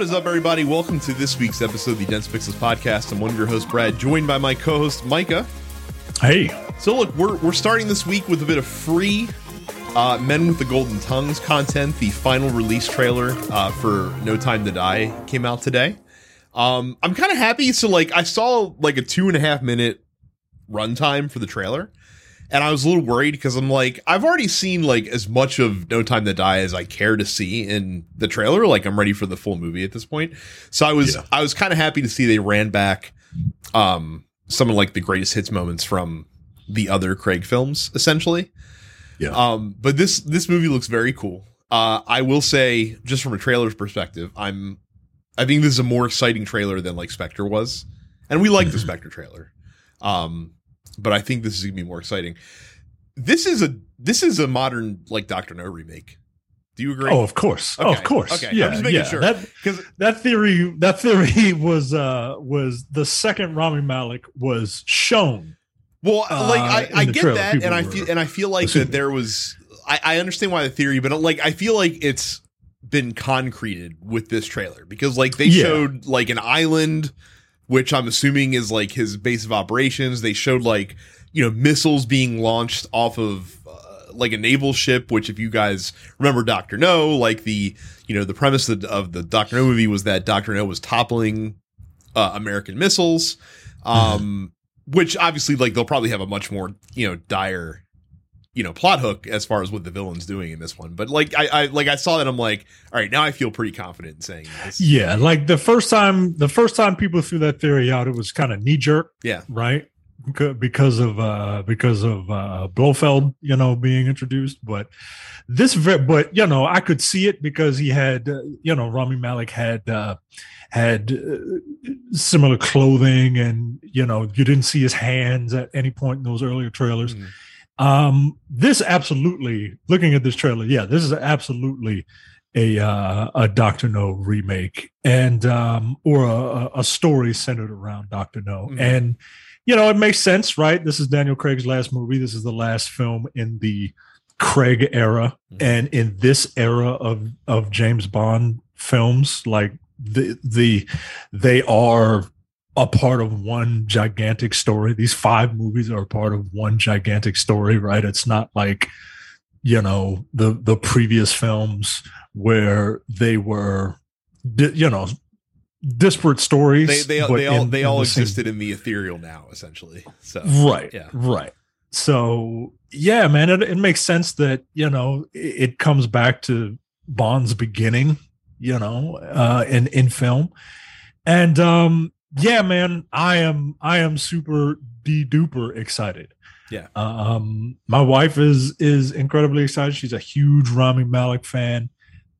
What is up, everybody? Welcome to this week's episode of the Dense Pixels podcast. I'm one of your hosts, Brad, joined by my co-host Micah. Hey, So, look, we're we're starting this week with a bit of free uh, Men with the Golden Tongues content. The final release trailer uh, for No Time to Die came out today. Um, I'm kind of happy. So, like, I saw like a two and a half minute runtime for the trailer, and I was a little worried because I'm like, I've already seen like as much of No Time to Die as I care to see in the trailer. Like, I'm ready for the full movie at this point. So, I was Yeah. I was kind of happy to see they ran back um some of like the greatest hits moments from the other Craig films, essentially. Yeah. Um, but this this movie looks very cool. Uh, I will say, just from a trailer's perspective, I'm I think this is a more exciting trailer than like Spectre was, and we like the Spectre trailer. Um, but I think this is gonna be more exciting. This is a this is a modern like Doctor No remake. Do you agree? oh, of course, oh, of course. okay, I'm Yeah, just making yeah. sure. That because that theory, that theory was uh was the second Rami Malek was shown. Well, uh, like I, I get trailer, that, people and I feel and I feel like that there was. I, I understand why the theory, but like I feel like it's been concreted with this trailer because like they Yeah. showed like an island, which I'm assuming is like his base of operations. They showed like you know missiles being launched off of. Uh, like a naval ship, which if you guys remember Doctor No, like the you know the premise of, of the Doctor No movie was that Doctor No was toppling uh, American missiles, um, which obviously like they'll probably have a much more you know dire you know plot hook as far as what the villain's doing in this one. But like I, I like I saw that I'm like, all right, now I feel pretty confident in saying this. Yeah, like the first time, the first time people threw that theory out, it was kind of knee jerk, Yeah. right? Because of uh because of uh Blofeld, you know, being introduced, but this, but you know, I could see it because he had, uh, you know, Rami Malek had uh had uh, similar clothing, and you know, you didn't see his hands at any point in those earlier trailers. Mhm. Um, this absolutely looking at this trailer, yeah, this is absolutely a uh, a Doctor No remake and um, or a, a- story centered around Doctor No, Mhm. and you know it makes sense, right? This is Daniel Craig's last movie. This is the last film in the Craig era, Mhm. and in this era of of James Bond films, like the the they are a part of one gigantic story. These five movies are a part of one gigantic story, right? It's not like you know the the previous films where they were di- you know disparate stories. They they they all in- they in all the same- existed in the ethereal now, essentially. So right Yeah. right so yeah man it, it makes sense that you know it, it comes back to bond's beginning you know uh in in film and um yeah man i am i am super de duper excited Yeah. um my wife is is incredibly excited she's a huge rami malek fan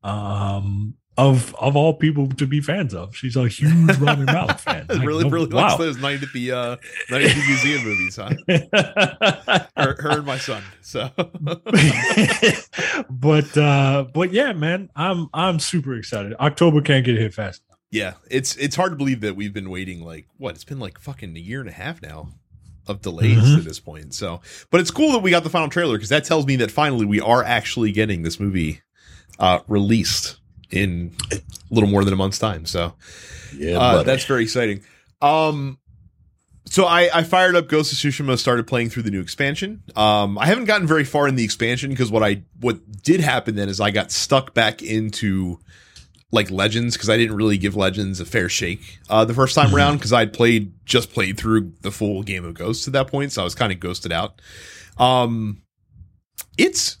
um of of all people to be fans of she's a huge rami malek fan Like, really no- really wow. likes those night at the uh night at the museum movies, huh? Her, her and my son. So but uh but yeah man i'm i'm super excited october can't get hit fast. Yeah, it's it's hard to believe that we've been waiting like what? It's been like fucking a year and a half now of delays Mhm. to this point. So, but it's cool that we got the final trailer because that tells me that finally we are actually getting this movie uh released in a little more than a month's time. So, yeah uh, that's very exciting. Um so I, I fired up Ghost of Tsushima, started playing through the new expansion. Um, I haven't gotten very far in the expansion because what I what did happen then is I got stuck back into like Legends because I didn't really give Legends a fair shake uh, the first time Mhm. around because I'd played just played through the full game of Ghosts at that point, so I was kind of ghosted out. Um, it's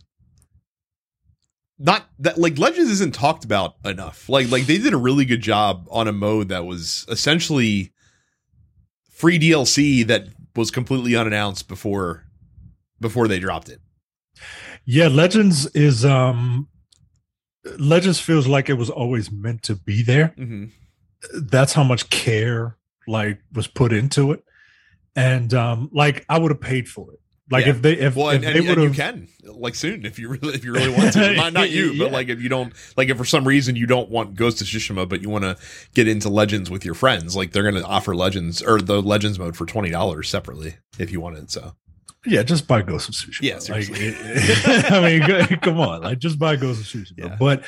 not that like Legends isn't talked about enough. Like like they did a really good job on a mode that was essentially free DLC that was completely unannounced before before they dropped it. yeah legends is um legends feels like it was always meant to be there Mm-hmm. that's how much care like was put into it and um like i would have paid for it like Yeah. if they if, Well, if and, they would you can like soon if you really if you really want to. not not you, but Yeah. like if you don't like if for some reason you don't want Ghost of Tsushima, but you want to get into Legends with your friends, like they're going to offer Legends or the Legends mode for twenty dollars separately if you want it. So Yeah, just buy Ghost of Tsushima. Yeah, like, seriously. it- I mean, come on, like just buy Ghost of Tsushima. Yeah. But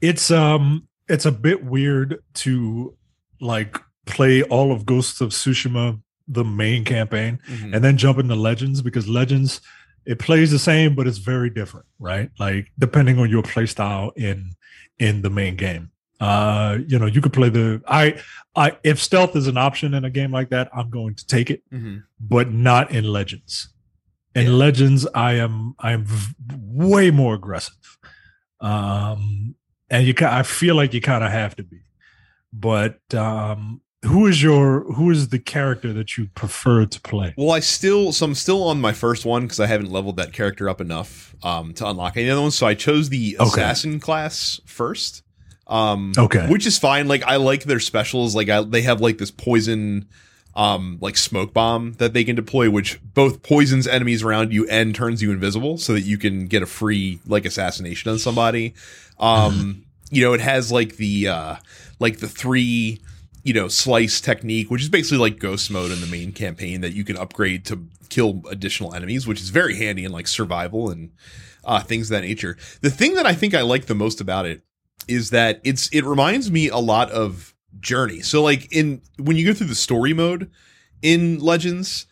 it's um, it's a bit weird to like play all of Ghosts of Tsushima, the main campaign, Mhm. and then jump into Legends because Legends it plays the same, but it's very different, right? Like depending on your play style in in the main game. Uh, you know, you could play the I I if stealth is an option in a game like that, I'm going to take it, Mhm. but not in Legends. In Yeah. Legends, I am I am way more aggressive. Um and you I feel like you kind of have to be. But um who is your who is the character that you prefer to play? Well, I still so I'm still on my first one because I haven't leveled that character up enough um, to unlock any other ones. So I chose the Okay. assassin class first. Um, Okay. which is fine. Like I like their specials. Like I, they have like this poison, um, like smoke bomb that they can deploy, which both poisons enemies around you and turns you invisible, so that you can get a free like assassination on somebody. Um, you know, it has like the uh, like the three you know slice technique which is basically like ghost mode in the main campaign that you can upgrade to kill additional enemies which is very handy in like survival and uh, things of that nature the thing that i think i like the most about it is that it's it reminds me a lot of journey so like in when you go through the story mode in legends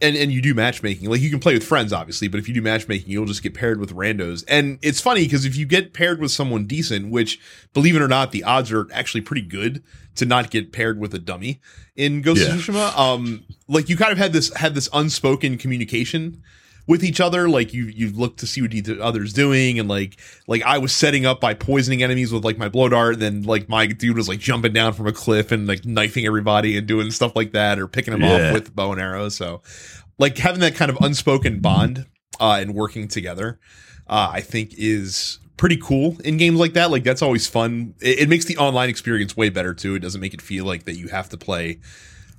and and you do matchmaking like you can play with friends obviously but if you do matchmaking you'll just get paired with randos and it's funny because if you get paired with someone decent which believe it or not the odds are actually pretty good to not get paired with a dummy in Ghost Yeah. of Tsushima um like you kind of had this had this unspoken communication with each other like you you look to see what the other's doing and like like I was setting up by poisoning enemies with like my blow dart and then like my dude was like jumping down from a cliff and like knifing everybody and doing stuff like that or picking them Yeah. off with bow and arrow so like having that kind of unspoken bond uh and working together uh I think is pretty cool in games like that like that's always fun. It, it makes the online experience way better too. It doesn't make it feel like that you have to play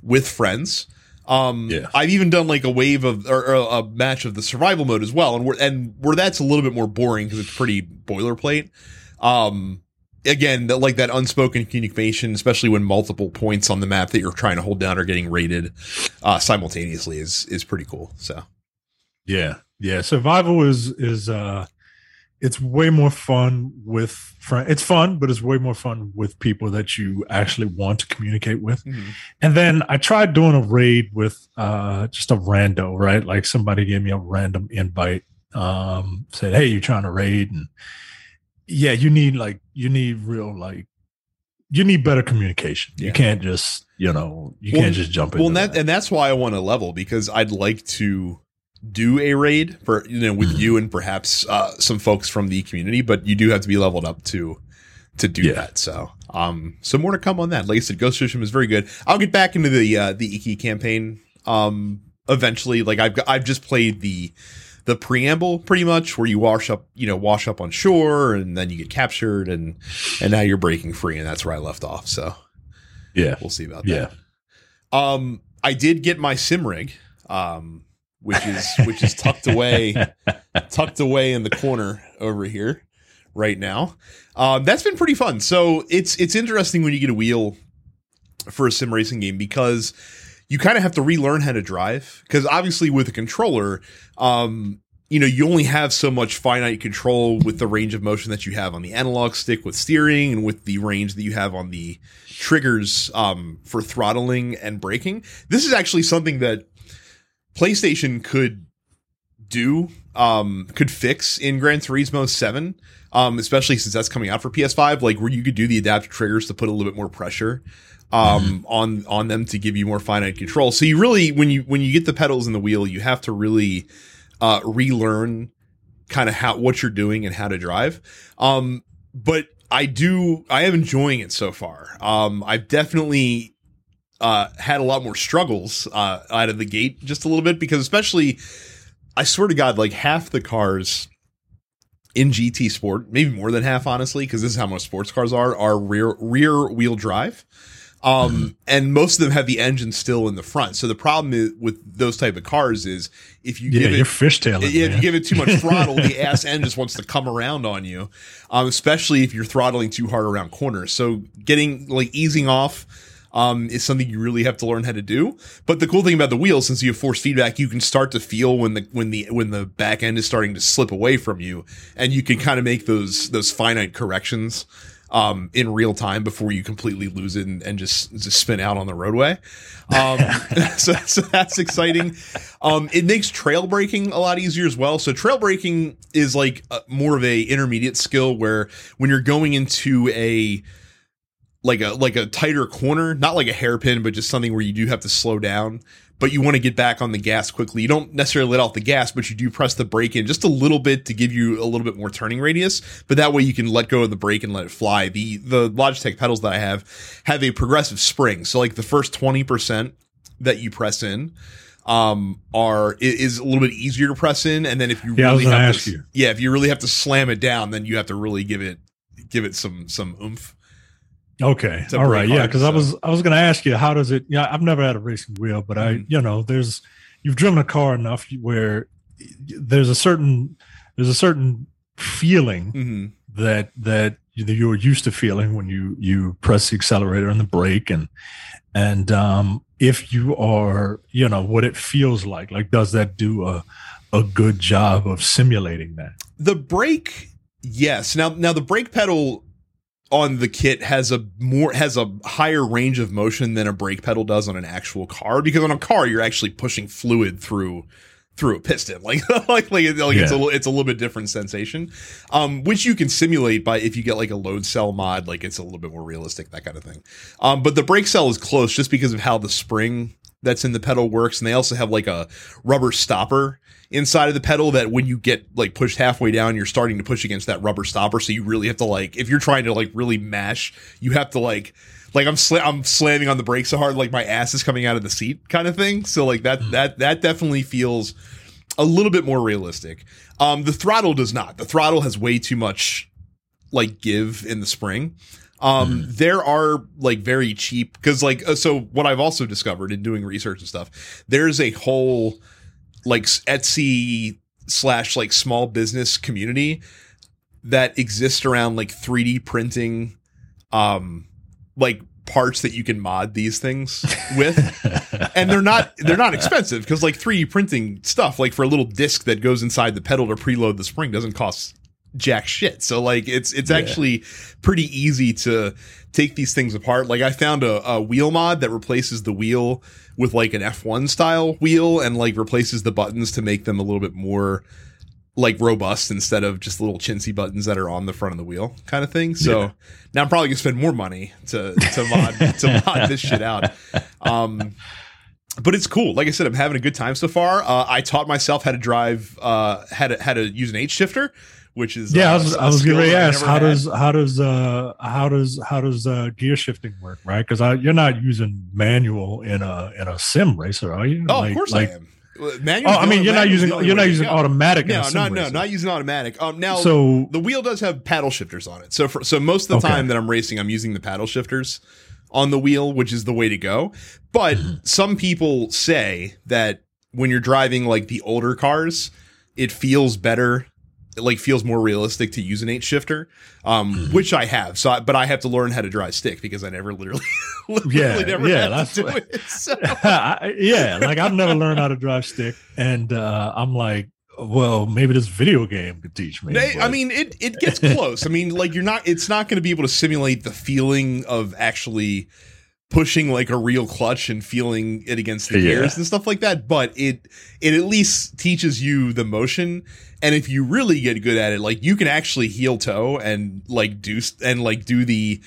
with friends um, Yeah. I've even done like a wave of or, or a match of the survival mode as well, and where and where that's a little bit more boring because it's pretty boilerplate. Um, again, that like that unspoken communication, especially when multiple points on the map that you're trying to hold down are getting rated uh, simultaneously, is is pretty cool. So Yeah. Yeah. Survival is is uh it's way more fun with friends. It's fun, but it's way more fun with people that you actually want to communicate with. And then I tried doing a raid with uh just a rando, right? Like somebody gave me a random invite, um, said, Hey, you're trying to raid? And yeah, you need like you need real like you need better communication. Yeah. You can't just, you know, you Well, can't just jump in. well, and that and that's why I want to level because I'd like to do a raid for you know with you and perhaps uh, some folks from the community, but you do have to be leveled up to to do Yeah. that. So, um, so more to come on that. Like I said, Ghost Tsushima is very good. I'll get back into the uh, the Iki campaign um eventually. Like I've I've just played the the preamble pretty much where you wash up you know wash up on shore and then you get captured and and now you're breaking free and that's where I left off. So yeah. we'll see about that. Yeah. Um, I did get my sim rig, um, which is which is tucked away, tucked away in the corner over here right now. Um, that's been pretty fun. So it's it's interesting when you get a wheel for a sim racing game because you kind of have to relearn how to drive because obviously with a controller, um, you know, you only have so much finite control with the range of motion that you have on the analog stick with steering and with the range that you have on the triggers um, for throttling and braking. This is actually something that PlayStation could do, um, could fix in Gran Turismo 7, um, especially since that's coming out for PS5, like where you could do the adaptive triggers to put a little bit more pressure um on on them to give you more finite control. So you really when you when you get the pedals in the wheel, you have to really uh relearn kind of how what you're doing and how to drive. Um but I do I am enjoying it so far. Um I've definitely uh had a lot more struggles uh out of the gate just a little bit because especially I swear to god like half the cars in GT Sport, maybe more than half honestly because this is how most sports cars are are rear rear wheel drive. Um, and most of them have the engine still in the front. So the problem is, with those type of cars is if you Yeah, give you're it fishtailing. if man. you give it too much throttle, the ass end just wants to come around on you. Um, especially if you're throttling too hard around corners. So getting like easing off um, is something you really have to learn how to do. But the cool thing about the wheels, since you have force feedback, you can start to feel when the when the when the back end is starting to slip away from you, and you can kind of make those those finite corrections um, in real time before you completely lose it and, and just just spin out on the roadway. Um, so, so that's exciting. Um, it makes trail braking a lot easier as well. So trail braking is like a, more of a intermediate skill where when you're going into a like a like a tighter corner, not like a hairpin, but just something where you do have to slow down but you want to get back on the gas quickly. You don't necessarily let off the gas, but you do press the brake in just a little bit to give you a little bit more turning radius. But that way you can let go of the brake and let it fly. The the Logitech pedals that I have have a progressive spring. So like the first 20% that you press in um are is a little bit easier to press in and then if you yeah, really have to you. yeah if you really have to slam it down then you have to really give it give it some some oomph Okay. All right. Yeah. Cause so. I was, I was going to ask you, how does it, yeah, I've never had a racing wheel, but I, mm-hmm. you know, there's, you've driven a car enough where there's a certain, there's a certain feeling mm-hmm. that, that you're used to feeling when you, you press the accelerator and the brake and, and, um, if you are, you know, what it feels like, like, does that do a, a good job of simulating that? The brake, yes. Now, now the brake pedal on the kit has a more has a higher range of motion than a brake pedal does on an actual car because on a car you're actually pushing fluid through through a piston like like like, like yeah. it's a little it's a little bit different sensation um which you can simulate by if you get like a load cell mod like it's a little bit more realistic that kind of thing um but the brake cell is close just because of how the spring that's in the pedal works and they also have like a rubber stopper inside of the pedal that when you get like pushed halfway down, you're starting to push against that rubber stopper. So you really have to like, if you're trying to like really mash, you have to like, like I'm sl- I'm slamming on the brakes so hard, like my ass is coming out of the seat, kind of thing. So like that mm. that that definitely feels a little bit more realistic. Um, the throttle does not. The throttle has way too much like give in the spring. Um, mm. there are like very cheap because like uh, so what I've also discovered in doing research and stuff, there's a whole like Etsy slash like small business community that exists around like 3D printing, um, like parts that you can mod these things with and they're not they're not expensive because like 3d printing stuff like for a little disc that goes inside the pedal to preload the spring doesn't cost jack shit so like it's it's yeah. actually pretty easy to take these things apart like i found a, a wheel mod that replaces the wheel with like an F1 style wheel and like replaces the buttons to make them a little bit more like robust instead of just little chintzy buttons that are on the front of the wheel kind of thing. So yeah. now I'm probably gonna spend more money to to mod to mod this shit out. Um but it's cool. Like I said, I'm having a good time so far. Uh, I taught myself how to drive, uh, how to how to use an H shifter, which is yeah. Uh, I was, I was to ask how had. does how does uh how does how does uh gear shifting work, right? Because I you're not using manual in a in a sim racer, are you? Oh, like, of course like, I am. Manual, oh, I mean, you're not using you're not using automatic. No, no, no, not using automatic. Um, now, so the wheel does have paddle shifters on it. So, for, so most of the okay. time that I'm racing, I'm using the paddle shifters on the wheel, which is the way to go. But some people say that when you're driving like the older cars, it feels better it like feels more realistic to use an H shifter, um, mm-hmm. which I have. So, I, but I have to learn how to drive stick because I never literally, literally yeah, never yeah, that's to do it. So. yeah, like I've never learned how to drive stick, and uh, I'm like, well, maybe this video game could teach me. They, I mean, it it gets close. I mean, like you're not, it's not going to be able to simulate the feeling of actually pushing like a real clutch and feeling it against the gears and stuff like that but it it at least teaches you the motion. And if you really get good at it like you can actually heel toe and like do and like do the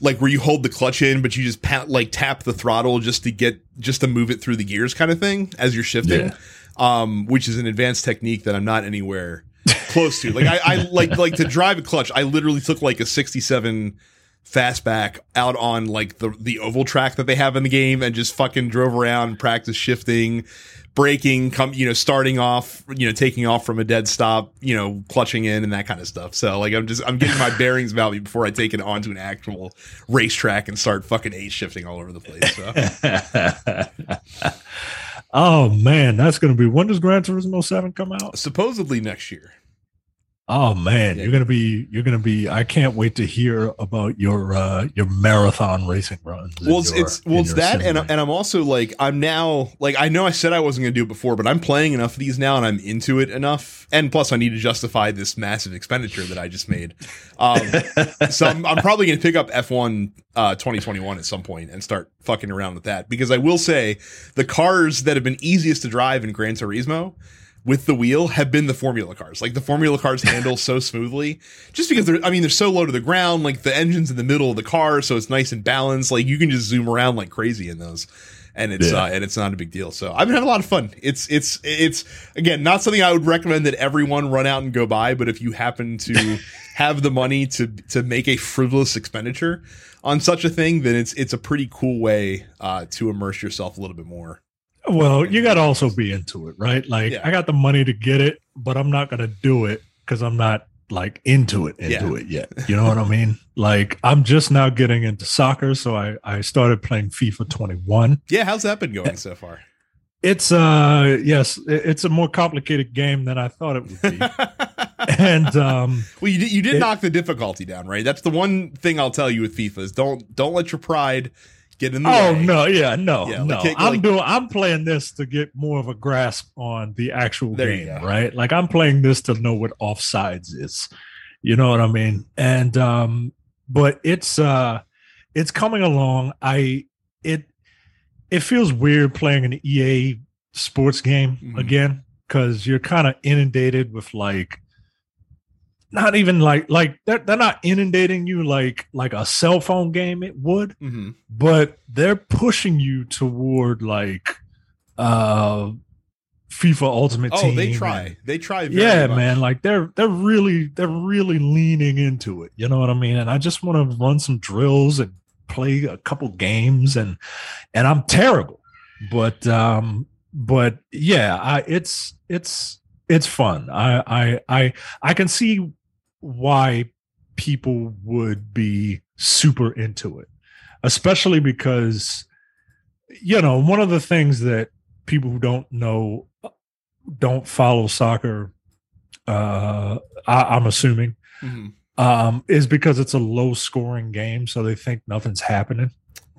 like where you hold the clutch in but you just pat like tap the throttle just to get just to move it through the gears kind of thing as you're shifting. Yeah. um which is an advanced technique that I'm not anywhere close to. Like I, I like like to drive a clutch I literally took like a 67 fastback out on like the the oval track that they have in the game and just fucking drove around, practice shifting, braking, come you know, starting off, you know, taking off from a dead stop, you know, clutching in and that kind of stuff. So like I'm just I'm getting my bearings about me before I take it onto an actual racetrack and start fucking H shifting all over the place. So. oh man, that's gonna be when does Gran Turismo Seven come out? Supposedly next year. Oh man, Yeah. you're gonna be you're gonna be. I can't wait to hear about your uh your marathon racing runs. Well, it's, your- it's well, it's that, and and I'm also like I'm now like I know I said I wasn't to do it before, but I'm playing enough of these now, and I'm into it enough. And plus, I need to justify this massive expenditure that I just made. Um, so I'm, I'm probably to pick up F1 uh, 2021 at some point and start fucking around with that because I will say the cars that have been easiest to drive in Gran Turismo with the wheel have been the formula cars. Like the formula cars handle so smoothly just because they're, I mean, they're so low to the ground, like the engine's in the middle of the car. So it's nice and balanced. Like you can just zoom around like crazy in those. And it's, Yeah. uh, and it's not a big deal. So I've been having a lot of fun. It's, it's, it's again, not something I would recommend that everyone run out and go buy, but if you happen to have the money to, to make a frivolous expenditure on such a thing, then it's, it's a pretty cool way, uh, to immerse yourself a little bit more. Well, you got to also be into it, right? Like, Yeah. I got the money to get it, but I'm not going to do it because I'm not like into it, into it yet. You know what I mean? Like, I'm just now getting into soccer. So I, I started playing FIFA 21. Yeah. How's that been going so far? It's, uh, yes, it's a more complicated game than I thought it would be. and, um, Well, you did, you did It- knock the difficulty down, right? That's the one thing I'll tell you with FIFA is don't don't let your pride get in the Oh way. no, yeah, no, Yeah, no. like, I'm like- doing I'm playing this to get more of a grasp on the actual game, right? Like I'm playing this to know what offsides is. You know what I mean? And um but it's uh it's coming along. I it it feels weird playing an EA sports game Mhm. again cuz you're kind of inundated with like not even like like they're, they're not inundating you like like a cell phone game it would hmm but they're pushing you toward like uh FIFA Ultimate Oh, Team. they try. They try. Very yeah, much. man, like they're they're really they're really leaning into it. You know what I mean? And I just want to run some drills and play a couple games and and I'm terrible. But um but yeah, I it's it's it's fun. I I I I can see why people would be super into it. Especially because you know, one of the things that people who don't know don't follow soccer uh I, i'm assuming Mhm. um is because it's a low scoring game so they think nothing's happening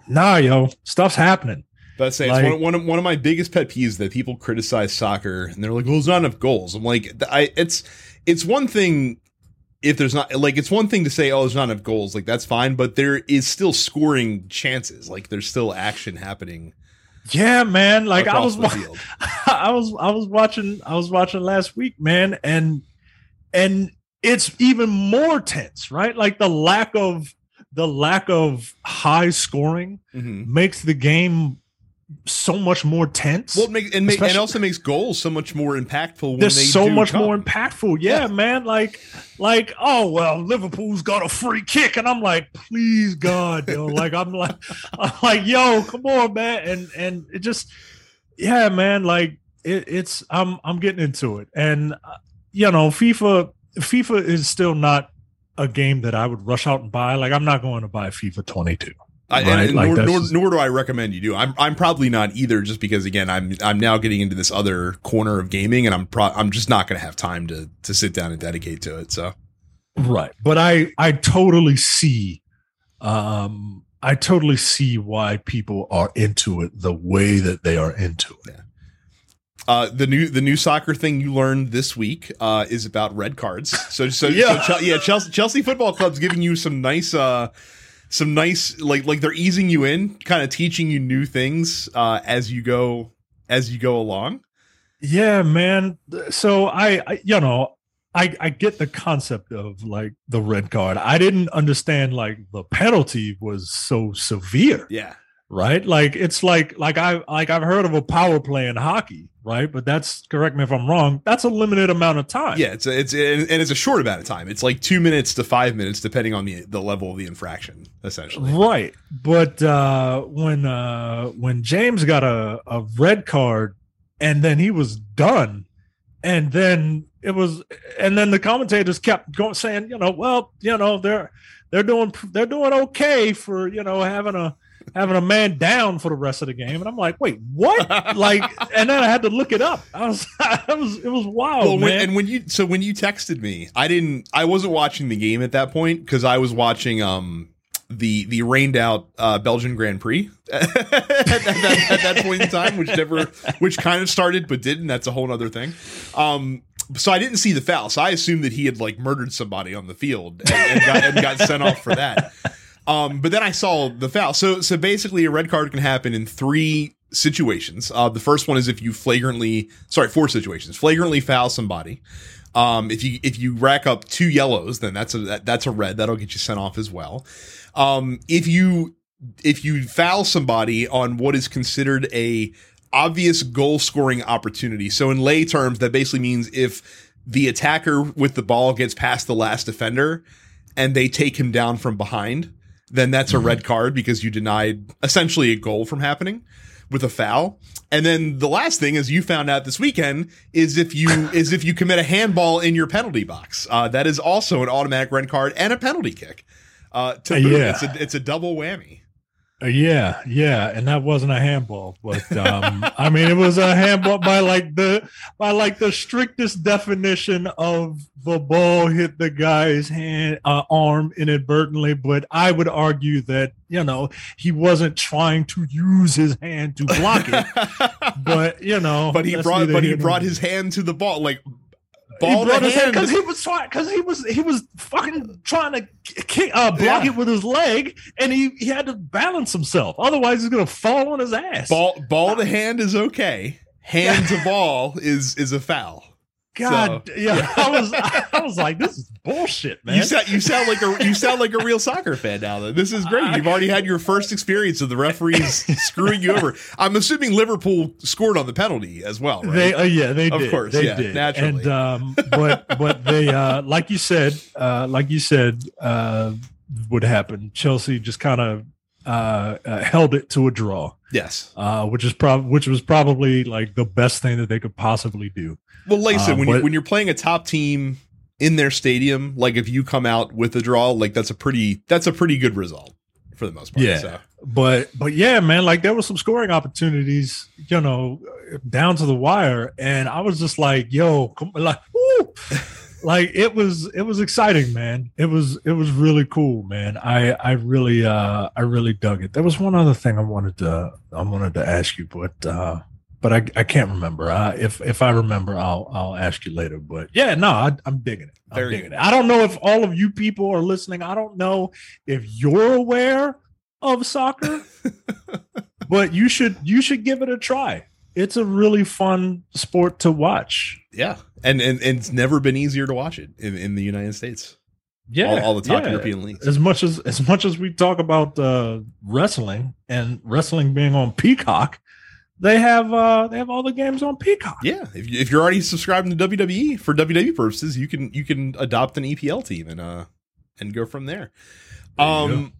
nah yo stuff's happening But I'd say Like- it's one, one, of, one of my biggest pet peeves that people criticize soccer and they're like, "Well, there's not enough goals." I'm like, I it's it's one thing if there's not like it's one thing to say, "Oh, there's not enough goals," like that's fine, but there is still scoring chances. Like there's still action happening. yeah man like i was wa- i was i was watching i was watching last week man and and it's even more tense right like the lack of the lack of high scoring Mhm. makes the game so much more tense Well, it makes and, make, and also makes goals so much more impactful. When they're they so much come. more impactful. Yeah, Yeah. man. Like, like, oh well, Liverpool's got a free kick, and I'm like, please God, yo. Like, I'm like, I'm like, yo, come on, man. And and it just, yeah, man. Like, it, it's I'm I'm getting into it, and uh, you know, FIFA FIFA is still not a game that I would rush out and buy. Like, I'm not going to buy FIFA 22. I, Right, and like nor, nor, nor do I recommend you do. I'm I'm probably not either, just because again I'm I'm now getting into this other corner of gaming, and I'm pro- I'm just not going to have time to to sit down and dedicate to it. So Right. But I I totally see um I totally see why people are into it the way that they are into it. uh, the new the new soccer thing you learned this week uh, is about red cards. So so Yeah. so yeah Chelsea, Chelsea Football Club's giving you some nice uh some nice like like they're easing you in, kind of teaching you new things uh, as you go as you go along. Yeah, man. So I, I you know, I I get the concept of like the red card. I didn't understand like the penalty was so severe, Yeah. Right? Like it's like like I like I've heard of a power play in hockey, right? But that's correct me if I'm wrong. That's a limited amount of time. Yeah, it's a, it's and and it's a short amount of time. It's like two minutes to five minutes, depending on the the level of the infraction. Essentially, Right. But uh when uh when James got a, a red card and then he was done and then it was and then the commentators kept going saying, you know, well, you know, they're they're doing they're doing okay for, you know, having a having a man down for the rest of the game, and I'm like, wait, what? like, and then I had to look it up. I was, I was, it was wild, Well, man. when, and when you so when you texted me, I didn't. I wasn't watching the game at that point because I was watching um the the rained out uh, Belgian Grand Prix at, that, at that point in time, which never, which kind of started but didn't. That's a whole other thing. Um, so I didn't see the foul, so I assumed that he had like murdered somebody on the field and, and, got, and got sent off for that. Um, but then I saw the foul. So so basically, a red card can happen in three situations. Uh, the first one is if you flagrantly, sorry, four situations, flagrantly foul somebody. Um, if you if you rack up two yellows, then that's a that, that's a red that'll get you sent off as well. Um, if you if you foul somebody on what is considered a obvious goal scoring opportunity, so in lay terms, that basically means if the attacker with the ball gets past the last defender and they take him down from behind, then that's a red card because you denied essentially a goal from happening with a foul. And then the last thing, as you found out this weekend, is if you is if you commit a handball in your penalty box. Uh, that is also an automatic red card and a penalty kick. Uh, to boot. Yeah. it's a it's a double whammy. Uh, yeah, yeah, and that wasn't a handball, but um, I mean, it was a handball by like the by like the strictest definition of the ball hit the guy's hand uh, arm inadvertently. But I would argue that you know he wasn't trying to use his hand to block it, but you know, but he brought but he brought his hand to the ball like ball to brought his hand hand. because he was trying because he was he was fucking trying to kick, uh, block Yeah. it with his leg, and he he had to balance himself. Otherwise, he's gonna fall on his ass. Ball ball to hand is okay. Hand to ball is is a foul. God, yeah, I was I was like, this is bullshit, man. You sound you sound like a you sound like a real soccer fan now. Though this is great. You've already had your first experience of the referees screwing you over. I'm assuming Liverpool scored on the penalty as well, right? They, uh, yeah, they Of did. course, they yeah, did. naturally. And um, but but they, uh, like you said, uh, like you said, uh, would happen. Chelsea just kind of uh, uh, held it to a draw, yes. uh, which is prob which was probably like the best thing that they could possibly do. Well, like I said, Um, when you, when you're playing a top team in their stadium, like if you come out with a draw, like that's a pretty that's a pretty good result for the most part. Yeah. So. But but yeah, man, like there were some scoring opportunities, you know, down to the wire, and I was just like, yo, come, like, woo! like it was it was exciting, man. It was it was really cool, man. I I really uh I really dug it. There was one other thing I wanted to I wanted to ask you, but uh but I, I can't remember. Uh, if if I remember, I'll I'll ask you later. But yeah, no, I, I'm digging it. I'm Very digging good. it. I don't know if all of you people are listening. I don't know if you're aware of soccer, but you should you should give it a try. It's a really fun sport to watch. Yeah, and, and and it's never been easier to watch it in, in the United States. Yeah, all, all the top yeah. European leagues. As much as as much as we talk about uh, wrestling and wrestling being on Peacock, they have uh, they have all the games on Peacock. Yeah, if, if you're already subscribing to WWE for WWE purposes, you can you can adopt an EPL team and uh and go from there. There um,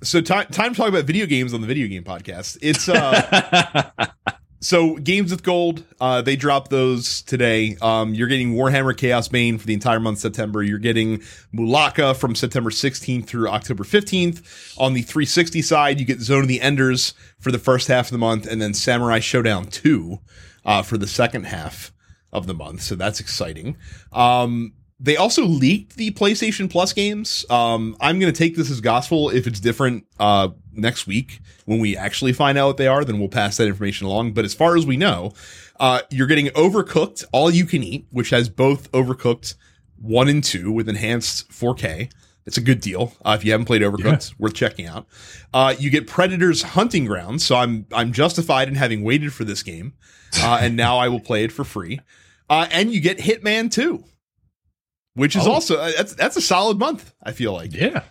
so time time to talk about video games on the video game podcast. It's uh so games with gold. Uh, they dropped those today. Um, you're getting Warhammer Chaos Bane for the entire month September. You're getting Mulaka from September 16th through October 15th. On the 360 side, you get Zone of the Enders for the first half of the month, and then Samurai Showdown 2 uh, for the second half of the month. So that's exciting. Um, they also leaked the PlayStation Plus games. Um, I'm going to take this as gospel. If it's different uh, next week when we actually find out what they are, then we'll pass that information along. But as far as we know, uh, you're getting Overcooked All You Can Eat, which has both Overcooked 1 and 2 with enhanced 4K. It's a good deal. Uh, if you haven't played Overcooked, worth checking out. Uh, you get Predator's Hunting Grounds, so I'm I'm justified in having waited for this game, uh, and now I will play it for free. Uh, and you get Hitman 2, which is Oh. also uh, that's that's a solid month. I feel like. Yeah.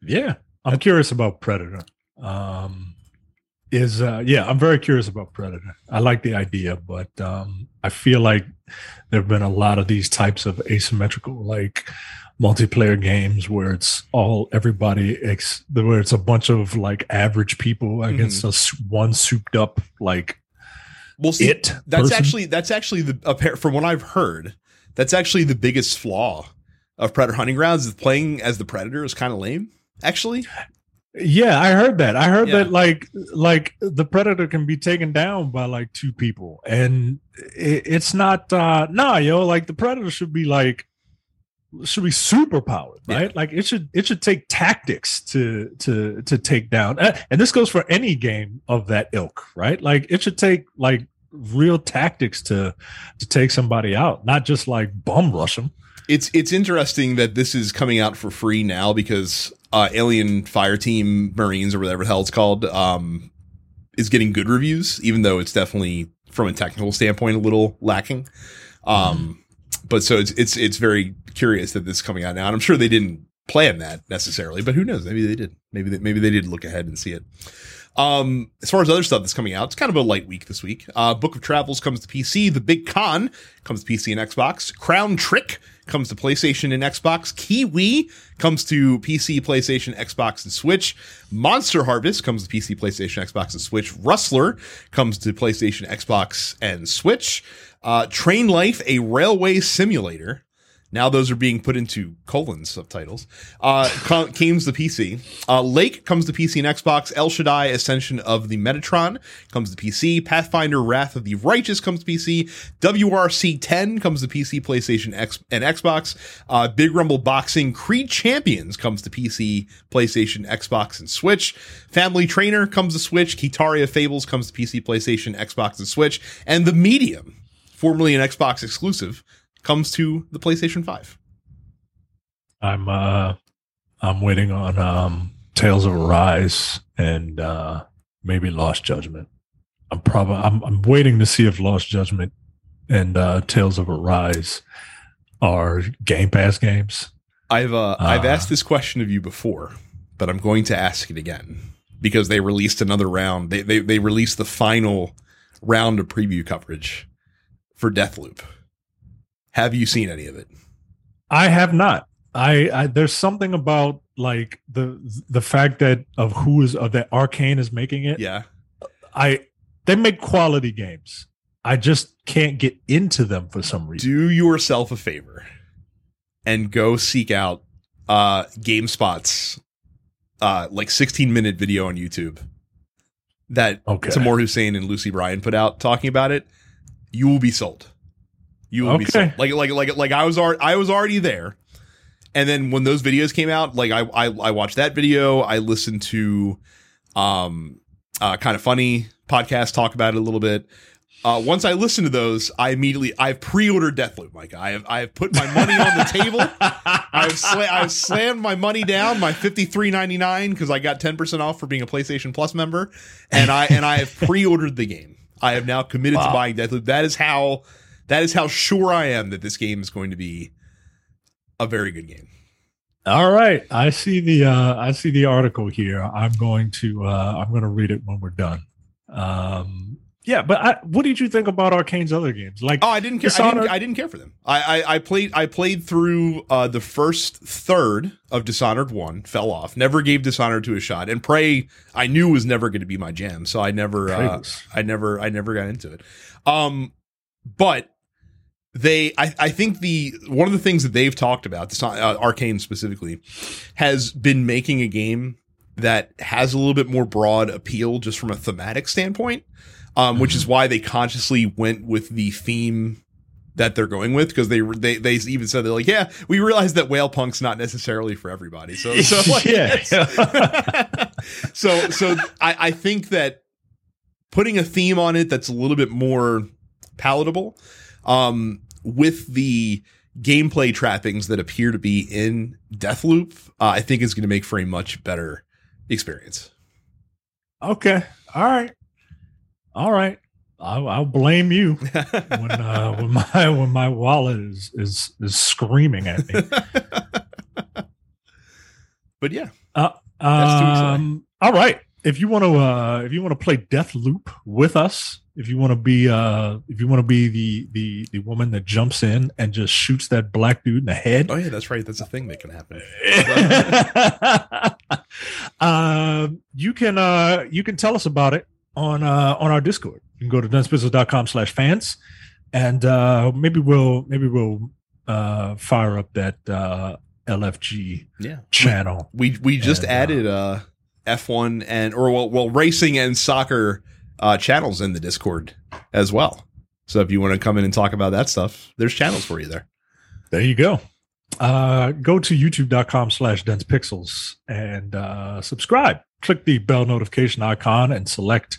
Yeah. I'm curious about Predator. Um is uh yeah, I'm very curious about Predator. I like the idea, but um I feel like there've been a lot of these types of asymmetrical like multiplayer games where it's all everybody ex where it's a bunch of like average people against a s one souped up like We'll see. it that's person. actually that's actually the from what I've heard. That's actually the biggest flaw of Predator Hunting Grounds is playing as the Predator is kind of lame. Actually, Yeah, I heard that. I heard Yeah. that like like the predator can be taken down by like two people, and it, it's not. uh Nah, yo, like the predator should be like should be super powered, Yeah. right? Like it should it should take tactics to to to take down, uh, and this goes for any game of that ilk, right? Like it should take like real tactics to to take somebody out, not just like bum rush them. It's it's interesting that this is coming out for free now because uh, Alien Fire Team Marines or whatever the hell it's called um, is getting good reviews, even though it's definitely from a technical standpoint a little lacking. Um, But so it's it's it's very curious that this is coming out now, and I'm sure they didn't plan that necessarily, but who knows? Maybe they did. Maybe they, maybe they did look ahead and see it. Um, as far as other stuff that's coming out, it's kind of a light week this week. Uh, Book of Travels comes to PC. The Big Con comes to PC and Xbox. Crown Trick comes to PlayStation and Xbox. Kiwi comes to PC, PlayStation, Xbox, and Switch. Monster Harvest comes to PC, PlayStation, Xbox, and Switch. Rustler comes to PlayStation, Xbox, and Switch. Uh, Train Life, a railway simulator. Now those are being put into colon subtitles. Uh, co- comes to PC. Uh, Lake comes to PC and Xbox. El Shaddai Ascension of the Metatron comes to PC. Pathfinder Wrath of the Righteous comes to PC. WRC 10 comes to PC, PlayStation, X, and Xbox. Uh, Big Rumble Boxing Creed Champions comes to PC, PlayStation, Xbox, and Switch. Family Trainer comes to Switch. Kitaria Fables comes to PC, PlayStation, Xbox, and Switch. And The Medium, formerly an Xbox exclusive, comes to the PlayStation 5. I'm uh I'm waiting on um Tales of Arise and uh maybe Lost Judgment. I'm probably I'm I'm waiting to see if Lost Judgment and uh Tales of Arise are Game Pass games. I've uh, I've Uh. asked this question of you before, but I'm going to ask it again because they released another round. They they they released the final round of preview coverage for Deathloop. Have you seen any of it? I have not. I, I there's something about like the the fact that of who is of that Arkane is making it. Yeah. I they make quality games. I just can't get into them for some reason. Do yourself a favor and go seek out uh GameSpot's uh like 16 minute video on YouTube that Okay. Tamoor Hussain and Lucy Bryan put out talking about it. You will be sold. You will be Okay. sold. Like like like like I was already I was already there. And then when those videos came out, like I I, I watched that video. I listened to um uh kind of funny podcast talk about it a little bit. Uh, once I listened to those, I immediately I've pre-ordered Deathloop, Mike. I have I have put my money on the table. I've sla- I've slammed my money down, my fifty three ninety nine, because I got ten percent off for being a PlayStation Plus member, and I and I have pre-ordered the game. I have now committed to buying Deathloop. That is how that is how sure I am that this game is going to be a very good game. All right, I see the uh, I see the article here. I'm going to uh, I'm going to read it when we're done. Um, yeah, but I, what did you think about Arkane's other games? Like, Oh, I didn't care. I didn't, I didn't care for them. I, I, I played I played through uh, the first third of Dishonored one, fell off, never gave Dishonored 2 a shot, and Prey I knew was never going to be my jam, so I never uh, I never I never got into it. Um, but they I, I think the one of the things that they've talked about, Dis- uh, Arkane specifically, has been making a game that has a little bit more broad appeal just from a thematic standpoint, um, which is why they consciously went with the theme that they're going with because they they they even said they're like yeah we realize that whale punk's not necessarily for everybody so so like, Yeah. so so I, I think that putting a theme on it that's a little bit more palatable um with the gameplay trappings that appear to be in Deathloop uh, I think is going to make for a much better experience okay, all right, all right. I'll, I'll blame you when uh, when my when my wallet is is is screaming at me. but yeah Uh, That's too exciting. um, all right. If you want to, uh, if you want to play Death Loop with us, if you want to be, uh, if you want to be the the the woman that jumps in and just shoots that black dude in the head, oh yeah that's right that's a thing that can happen um, you can uh, you can tell us about it on uh, on our Discord. You can go to densepixels.com slash fans and uh, maybe we'll maybe we'll uh, fire up that uh, LFG yeah channel. we we just And, uh, added uh F1 and or well, well racing and soccer uh, channels in the Discord as well. So if you want to come in and talk about that stuff, there's channels for you there. There you go. Uh, go to youtube.com slash dense pixels and uh, subscribe. Click the bell notification icon and select,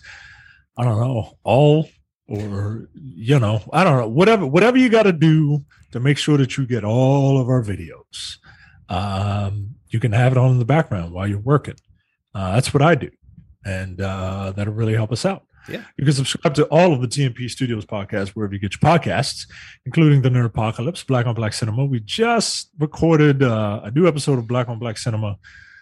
I don't know, all or you know, I don't know, whatever, whatever you got to do to make sure that you get all of our videos. Um, you can have it on in the background while you're working. Uh, that's what I do, and uh, that'll really help us out. Yeah. You can subscribe to all of the TMP Studios podcasts wherever you get your podcasts, including the Nerd Apocalypse, Black on Black Cinema. We just recorded uh, a new episode of Black on Black Cinema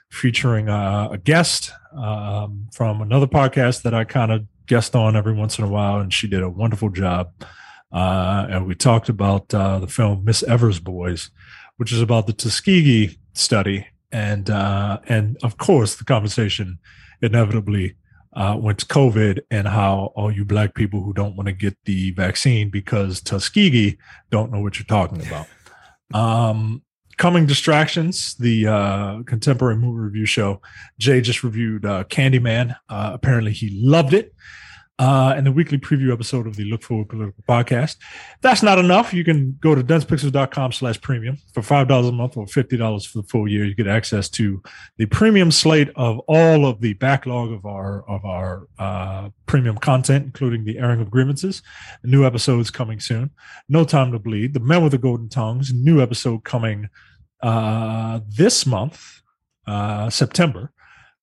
featuring uh, a guest um, from another podcast that I kind of guest on every once in a while, and she did a wonderful job. Uh, and we talked about uh, the film Miss Evers Boys, which is about the Tuskegee study, and uh, and of course the conversation inevitably uh, went to COVID and how all you black people who don't want to get the vaccine because Tuskegee don't know what you're talking about. Um, coming distractions, the uh, contemporary movie review show. Jay just reviewed uh, Candyman. Uh, apparently, he loved it uh, and the weekly preview episode of the Look Forward Political Podcast. If that's not enough, you can go to densepixels.com slash premium for $5 a month or $50 for the full year. You get access to the premium slate of all of the backlog of our of our uh, premium content, including the airing of grievances. New episodes coming soon. No Time to Bleed. The Men with the Golden Tongues. New episode coming uh, this month, uh, September.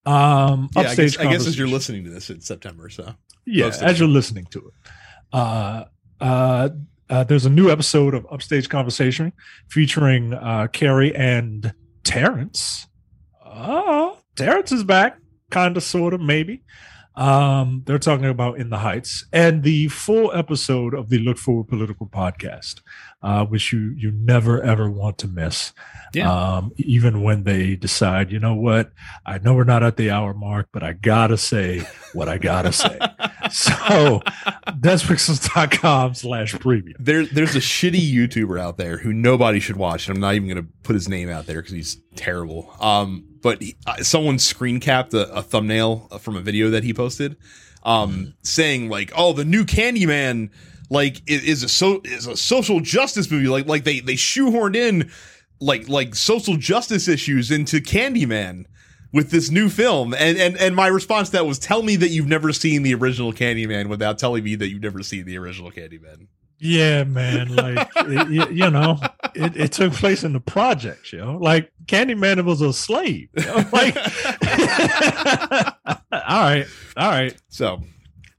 Um, yeah, I guess, I guess as you're listening to this, it's September, so yeah, as you're listening to it. Uh, uh, uh, there's a new episode of Upstage Conversation featuring uh, Carrie and Terrence. Oh, Terrence is back, kind of, sort of, maybe. Um, they're talking about In the Heights and the full episode of the Look Forward Political podcast, uh, which you you never ever want to miss. Yeah. Um, even when they decide, you know what, I know we're not at the hour mark, but I gotta say what I gotta say. so densepixels.com slash premium. There, there's a shitty YouTuber out there who nobody should watch. And I'm not even gonna put his name out there because he's terrible. Um, but he, uh, someone screen capped a, a, thumbnail from a video that he posted, um, saying like, "Oh, the new Candyman." Like is a so is a social justice movie. Like like they they shoehorned in like like social justice issues into Candyman with this new film. And and and my response to that was tell me that you've never seen the original Candyman without telling me that you've never seen the original Candyman. Yeah, man. Like it, you know, it, it, took place in the projects, yo. Know? Like Candyman was a slave. Like all right, all right. So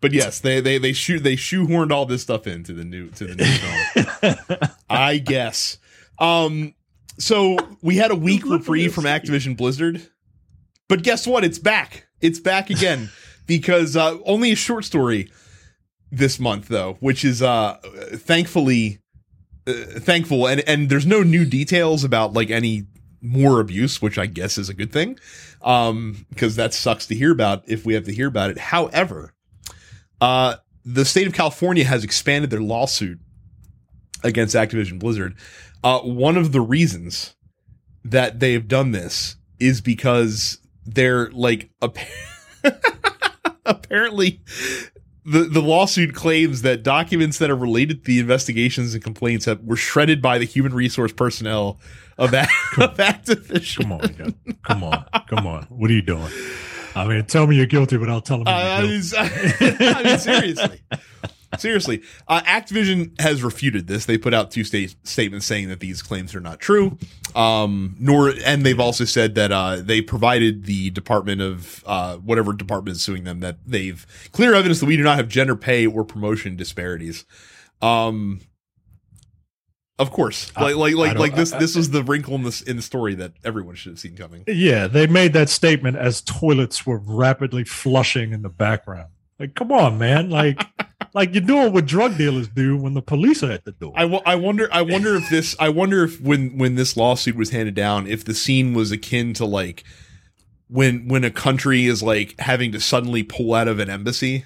but yes, they they they shoot they shoehorned all this stuff into the new to the new film. I guess. Um so we had a week reprieve from Activision Blizzard. But guess what? It's back. It's back again because uh, only a short story this month though, which is uh thankfully uh, thankful and and there's no new details about like any more abuse, which I guess is a good thing. Um because that sucks to hear about if we have to hear about it. However, uh the state of California has expanded their lawsuit against Activision Blizzard uh, one of the reasons that they've done this is because they're like apparently the the lawsuit claims that documents that are related to the investigations and complaints have, were shredded by the human resource personnel of, of Activision. Come on, come on, come on. What are you doing? I mean, tell me you're guilty without telling me. Uh, I, mean, I mean, seriously. Seriously, uh, Activision has refuted this. They put out two sta- statements saying that these claims are not true. Um, nor, and they've also said that uh, they provided the Department of uh, whatever department is suing them that they've clear evidence that we do not have gender pay or promotion disparities. Um, of course, like like like, like this this was the wrinkle in this in the story that everyone should have seen coming. Yeah, they made that statement as toilets were rapidly flushing in the background. Like, come on, man! Like. Like you're doing what drug dealers do when the police are at the door. I, w- I wonder. I wonder if this. I wonder if when when this lawsuit was handed down, if the scene was akin to like when when a country is like having to suddenly pull out of an embassy.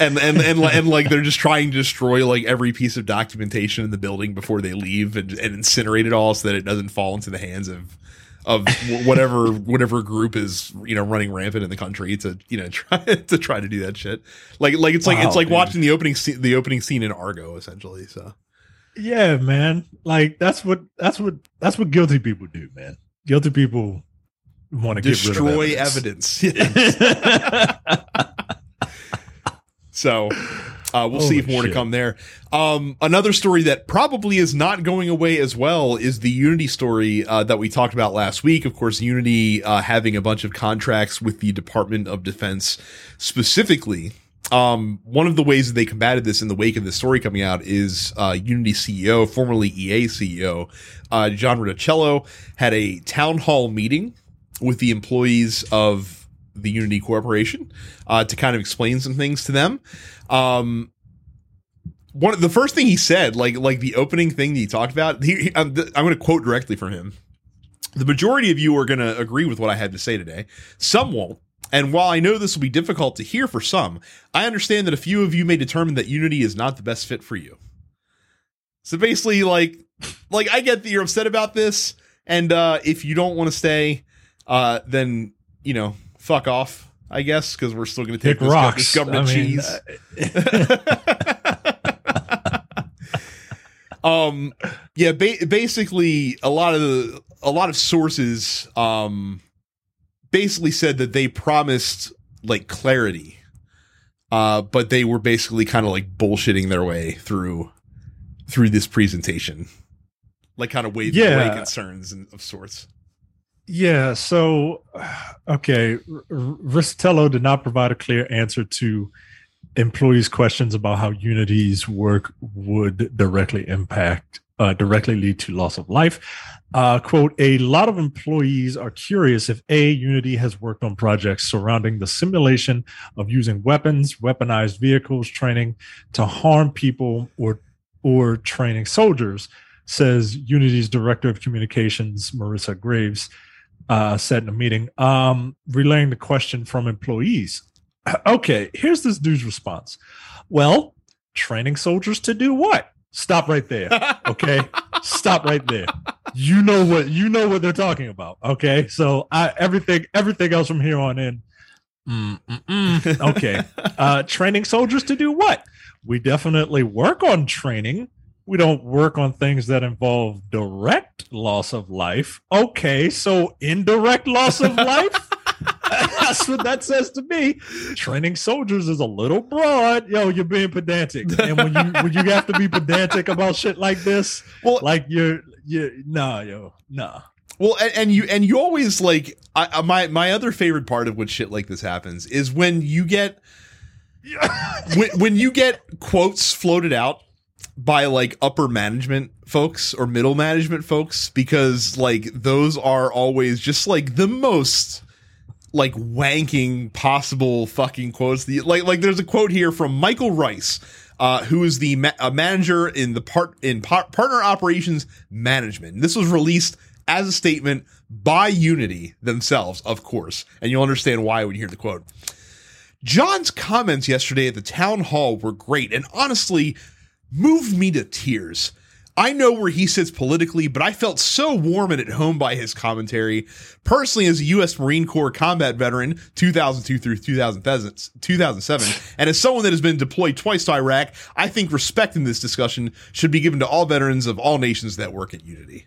and, and and and like they're just trying to destroy like every piece of documentation in the building before they leave and, and incinerate it all so that it doesn't fall into the hands of of whatever whatever group is you know running rampant in the country to you know try to try to do that shit. Like like it's like Wow, it's like dude. watching the opening scene, the opening scene in Argo essentially. So Yeah, man. Like that's what that's what that's what guilty people do, man. Guilty people want to destroy get rid of evidence. Yes. evidence. So uh, we'll see if more to come there. Um, another story that probably is not going away as well is the Unity story uh, that we talked about last week. Of course, Unity uh, having a bunch of contracts with the Department of Defense specifically. Um, one of the ways that they combated this in the wake of this story coming out is uh, Unity CEO, formerly EA CEO, uh, John Riccitiello, had a town hall meeting with the employees of the Unity Corporation uh, to kind of explain some things to them. Um, one of the first thing he said, like like the opening thing that he talked about, he, I'm, I'm going to quote directly from him. The majority of you are going to agree with what I had to say today. Some won't. And while I know this will be difficult to hear for some, I understand that a few of you may determine that Unity is not the best fit for you. So basically, like, like I get that you're upset about this, and uh, if you don't want to stay, uh, then you know, fuck off. I guess because we're still going to take this, rocks. this government I mean, cheese. um yeah ba- basically a lot of the a lot of sources um basically said that they promised like clarity uh but they were basically kind of like bullshitting their way through through this presentation like kind of waving away concerns and, of sorts Yeah. So, okay, Riccitiello did not provide a clear answer to employees' questions about how Unity's work would directly impact, uh, directly lead to loss of life. Uh, quote: A lot of employees are curious if a Unity has worked on projects surrounding the simulation of using weapons, weaponized vehicles, training to harm people or or training soldiers. Says Unity's director of communications, Marissa Graves uh, said in a meeting, um, relaying the question from employees. Okay, here's this dude's response. Well, training soldiers to do what? Stop right there. Okay, stop right there. You know what you know what they're talking about. Okay, so I, everything everything else from here on in. mm, mm, mm. Okay, uh, training soldiers to do what? We definitely work on training. We don't work on things that involve direct loss of life. Okay, so indirect loss of life? That's what that says to me. Training soldiers is a little broad. Yo, you're being pedantic. And when you when you have to be pedantic about shit like this, well like you're you nah, yo, nah. Well, and, and you and you always like I, I- my my other favorite part of when shit like this happens is when you get when when you get quotes floated out by like upper management folks or middle management folks because like those are always just like the most like wanking possible fucking quotes. The, like like there's a quote here from Michael Rice, uh, who is the ma- a manager in the part in par- partner operations management. This was released as a statement by Unity themselves, of course, and you'll understand why when you hear the quote. John's comments yesterday at the town hall were great and honestly moved me to tears. I know where he sits politically, but I felt so warm and at home by his commentary. Personally, as a U.S. Marine Corps combat veteran, 2002 through 2007, and as someone that has been deployed twice to Iraq, I think respect in this discussion should be given to all veterans of all nations that work at Unity.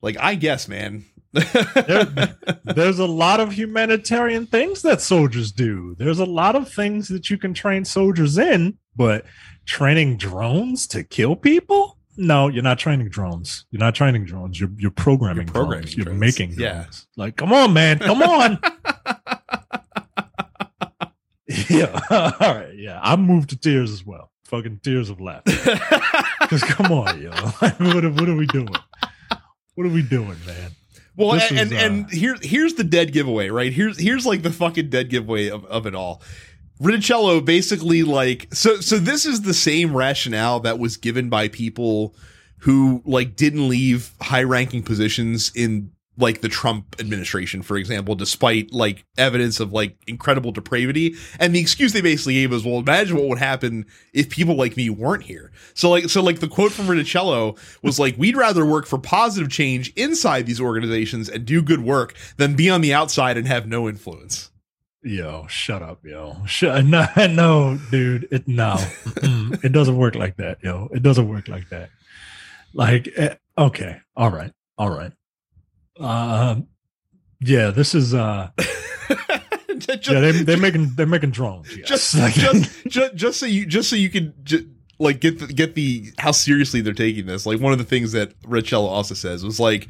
Like, I guess, man. There- there's a lot of humanitarian things that soldiers do. There's a lot of things that you can train soldiers in, but training drones to kill people? No, you're not training drones. You're not training drones. You're you're programming, You're programming drones. You're drones. making drones. Yeah. Like, come on, man. Come on. yeah. All right. Yeah. I moved to tears as well. Fucking tears of laughter. Because come on, yo. what, are, what are we doing? What are we doing, man? Well, This and is, uh, and here here's the dead giveaway, right? Here's here's like the fucking dead giveaway of, of it all. Riccitiello basically like so so this is the same rationale that was given by people who like didn't leave high ranking positions in like the Trump administration, for example, despite like evidence of like incredible depravity. And the excuse they basically gave was, well, imagine what would happen if people like me weren't here. So like, so like the quote from Riccitiello was like, we'd rather work for positive change inside these organizations and do good work than be on the outside and have no influence. Yo, shut up, yo. Shut no, no, dude. It no, it doesn't work like that, yo. It doesn't work like that. Like, eh, okay, all right, all right. Um, yeah, this is uh, just, yeah, they, they're making they're making drones. Yes. just, Like- just, just, just so you, just so you can ju- like get the, get the how seriously they're taking this. Like one of the things that Riccitiello also says was like,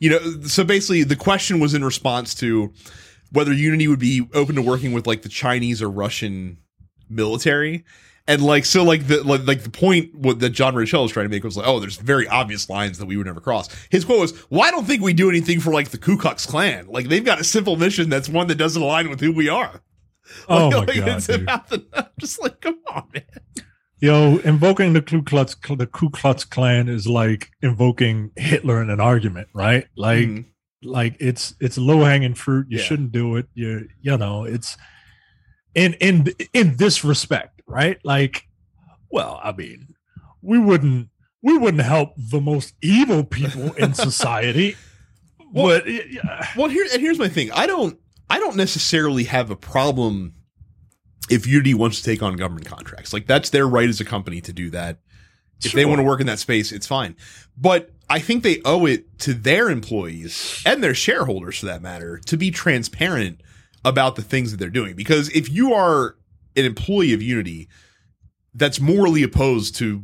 you know, so basically the question was in response to whether Unity would be open to working with like the Chinese or Russian military. And like so, like the like, like the point what that John Richel was trying to make was like, oh, there's very obvious lines that we would never cross. His quote was, "Well, I don't think we do anything for like the Ku Klux Klan. Like they've got a simple mission that's one that doesn't align with who we are." oh Like, my like, god, it's dude. about the, I'm just like, come on, man. yo, invoking the Ku Klux the Ku Klux Klan is like invoking Hitler in an argument, right? Like, Mhm. Like it's it's low hanging fruit. You Yeah. shouldn't do it. You you know it's in in in this respect, right? Like, well, I mean, we wouldn't we wouldn't help the most evil people in society, Well- but yeah, well, here and here's my thing. I don't, I don't necessarily have a problem if Unity wants to take on government contracts. Like that's their right as a company to do that. If they want to work in that space, it's fine. But I think they owe it to their employees and their shareholders, for that matter, to be transparent about the things that they're doing. Because if you are an employee of Unity that's morally opposed to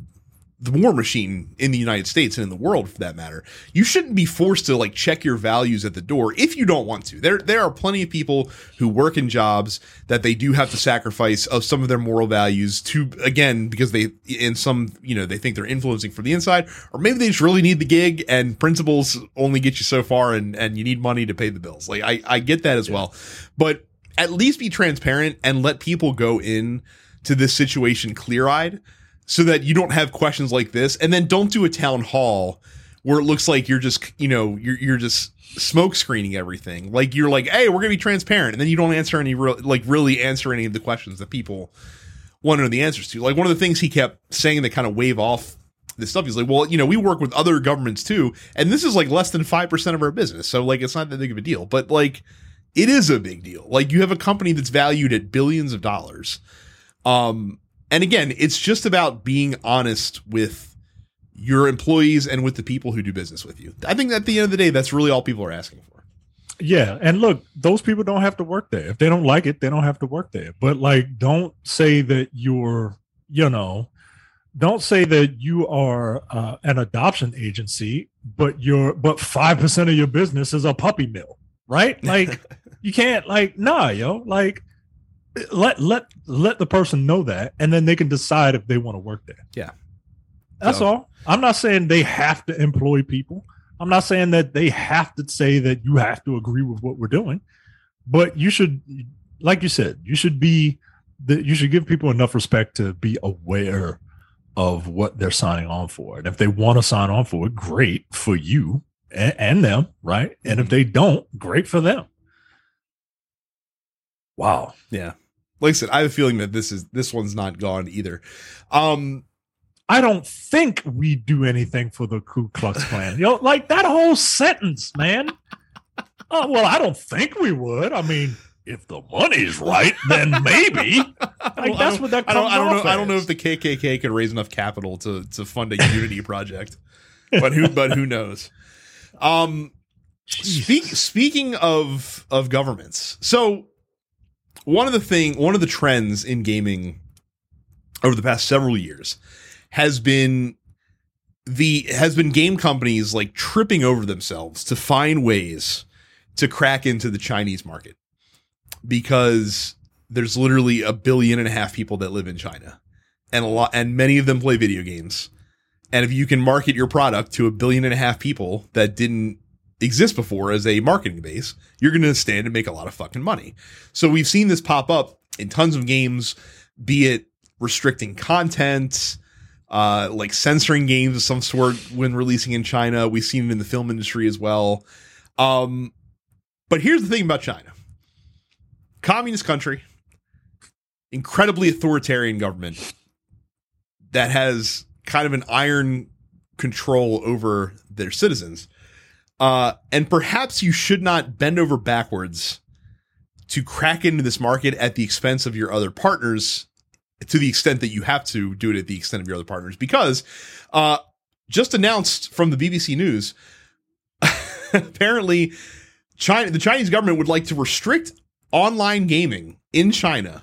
the war machine in the United States and in the world for that matter, you shouldn't be forced to like check your values at the door if you don't want to. There there are plenty of people who work in jobs that they do have to sacrifice of some of their moral values to again because they in some you know they think they're influencing from the inside or maybe they just really need the gig and principles only get you so far and and you need money to pay the bills. Like I I get that as well. But at least be transparent and let people go in to this situation clear-eyed so that you don't have questions like this. And then don't do a town hall where it looks like you're just you know you're you're just smoke screening everything. Like you're like hey we're gonna be transparent. And then you don't answer any real like really answer any of the questions that people want to know the answers to. Like one of the things he kept saying that kind of wave off this stuff he's like well you know we work with other governments too and this is like less than 5% of our business so like it's not that big of a deal. But like it is a big deal. Like you have a company that's valued at billions of dollars um and again, it's just about being honest with your employees and with the people who do business with you. I think at the end of the day, that's really all people are asking for. yeah. And look, those people don't have to work there. If they don't like it, they don't have to work there. But like, don't say that you're, you know, don't say that you are uh, an adoption agency, but you're but five percent of your business is a puppy mill, right? Like, you can't like, nah, yo, like. Let let let the person know that, and then they can decide if they want to work there. Yeah. that's So- all. I'm not saying they have to employ people. I'm not saying that they have to say that you have to agree with what we're doing, but you should, like you said, you should be that you should give people enough respect to be aware of what they're signing on for. And if they want to sign on for it, great for you and, and them, right? And if Mhm. they don't, great for them. Wow. Yeah. Like I said, I have a feeling that this is this one's not gone either. Um I don't think we do anything for the Ku Klux Klan. you know, like that whole sentence, man. Oh, well, I don't think we would. I mean, if the money's right, then maybe. Like I that's don't- what that I comes don't I don't know off I don't know if the KKK could raise enough capital to to fund a unity project. But who but who knows. Um Speak, speaking of of governments, so one of the thing, one of the trends in gaming over the past several years has been the has been game companies like tripping over themselves to find ways to crack into the Chinese market because there's literally a billion and a half people that live in China and a lot and many of them play video games. And if you can market your product to a billion and a half people that didn't exist before as a marketing base, you're going to stand and make a lot of fucking money. So we've seen this pop up in tons of games, be it restricting content, uh, like censoring games of some sort when releasing in China. We've seen it in the film industry as well. Um, but here's the thing about China: communist country, incredibly authoritarian government that has kind of an iron control over their citizens. Uh, and perhaps you should not bend over backwards to crack into this market at the expense of your other partners to the extent that you have to do it at the extent of your other partners. Because uh, just announced from the BBC News apparently China the Chinese government would like to restrict online gaming in China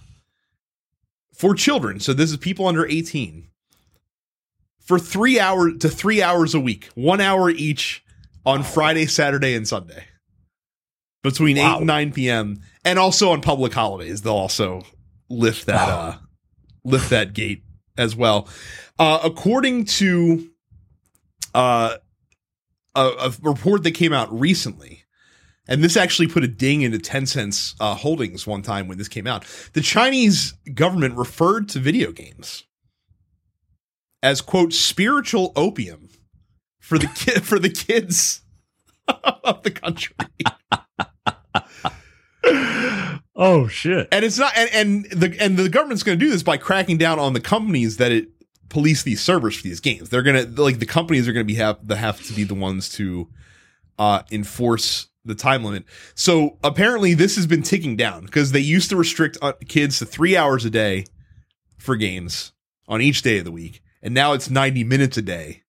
for children. So this is people under 18 for 3 hours to 3 hours a week 1 hour each on Friday Saturday and Sunday between Wow. 8 and 9 p.m. and also on public holidays they'll also lift that Wow. uh lift that gate as well uh according to uh a, a report that came out recently and this actually put a ding into Tencent's uh, holdings one time when this came out. The Chinese government referred to video games as quote spiritual opium for the kid for the kids of the country. oh shit. and it's not and, and the and the government's going to do this by cracking down on the companies that it police these servers for these games they're going to like the companies are going to be have the have to be the ones to uh enforce the time limit so apparently this has been ticking down because they used to restrict uh, kids to three hours a day for games on each day of the week and now it's 90 minutes a day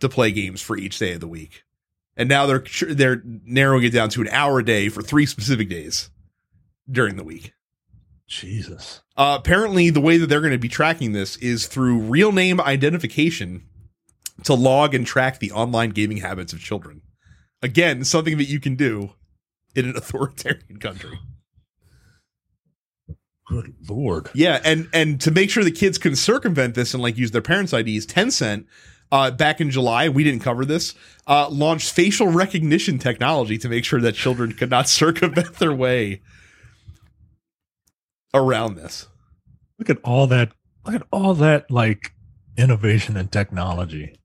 to play games for each day of the week and now they're they're narrowing it down to an hour a day for three specific days during the week Jesus. uh, apparently, the way that they're going to be tracking this is through real name identification to log and track the online gaming habits of children. Again, something that you can do in an authoritarian country. Good lord. Yeah, and and to make sure the kids can circumvent this and like use their parents' IDs, Tencent uh, back in July, we didn't cover this, uh, launched facial recognition technology to make sure that children could not circumvent their way around this. Look at all that look at all that like innovation and technology.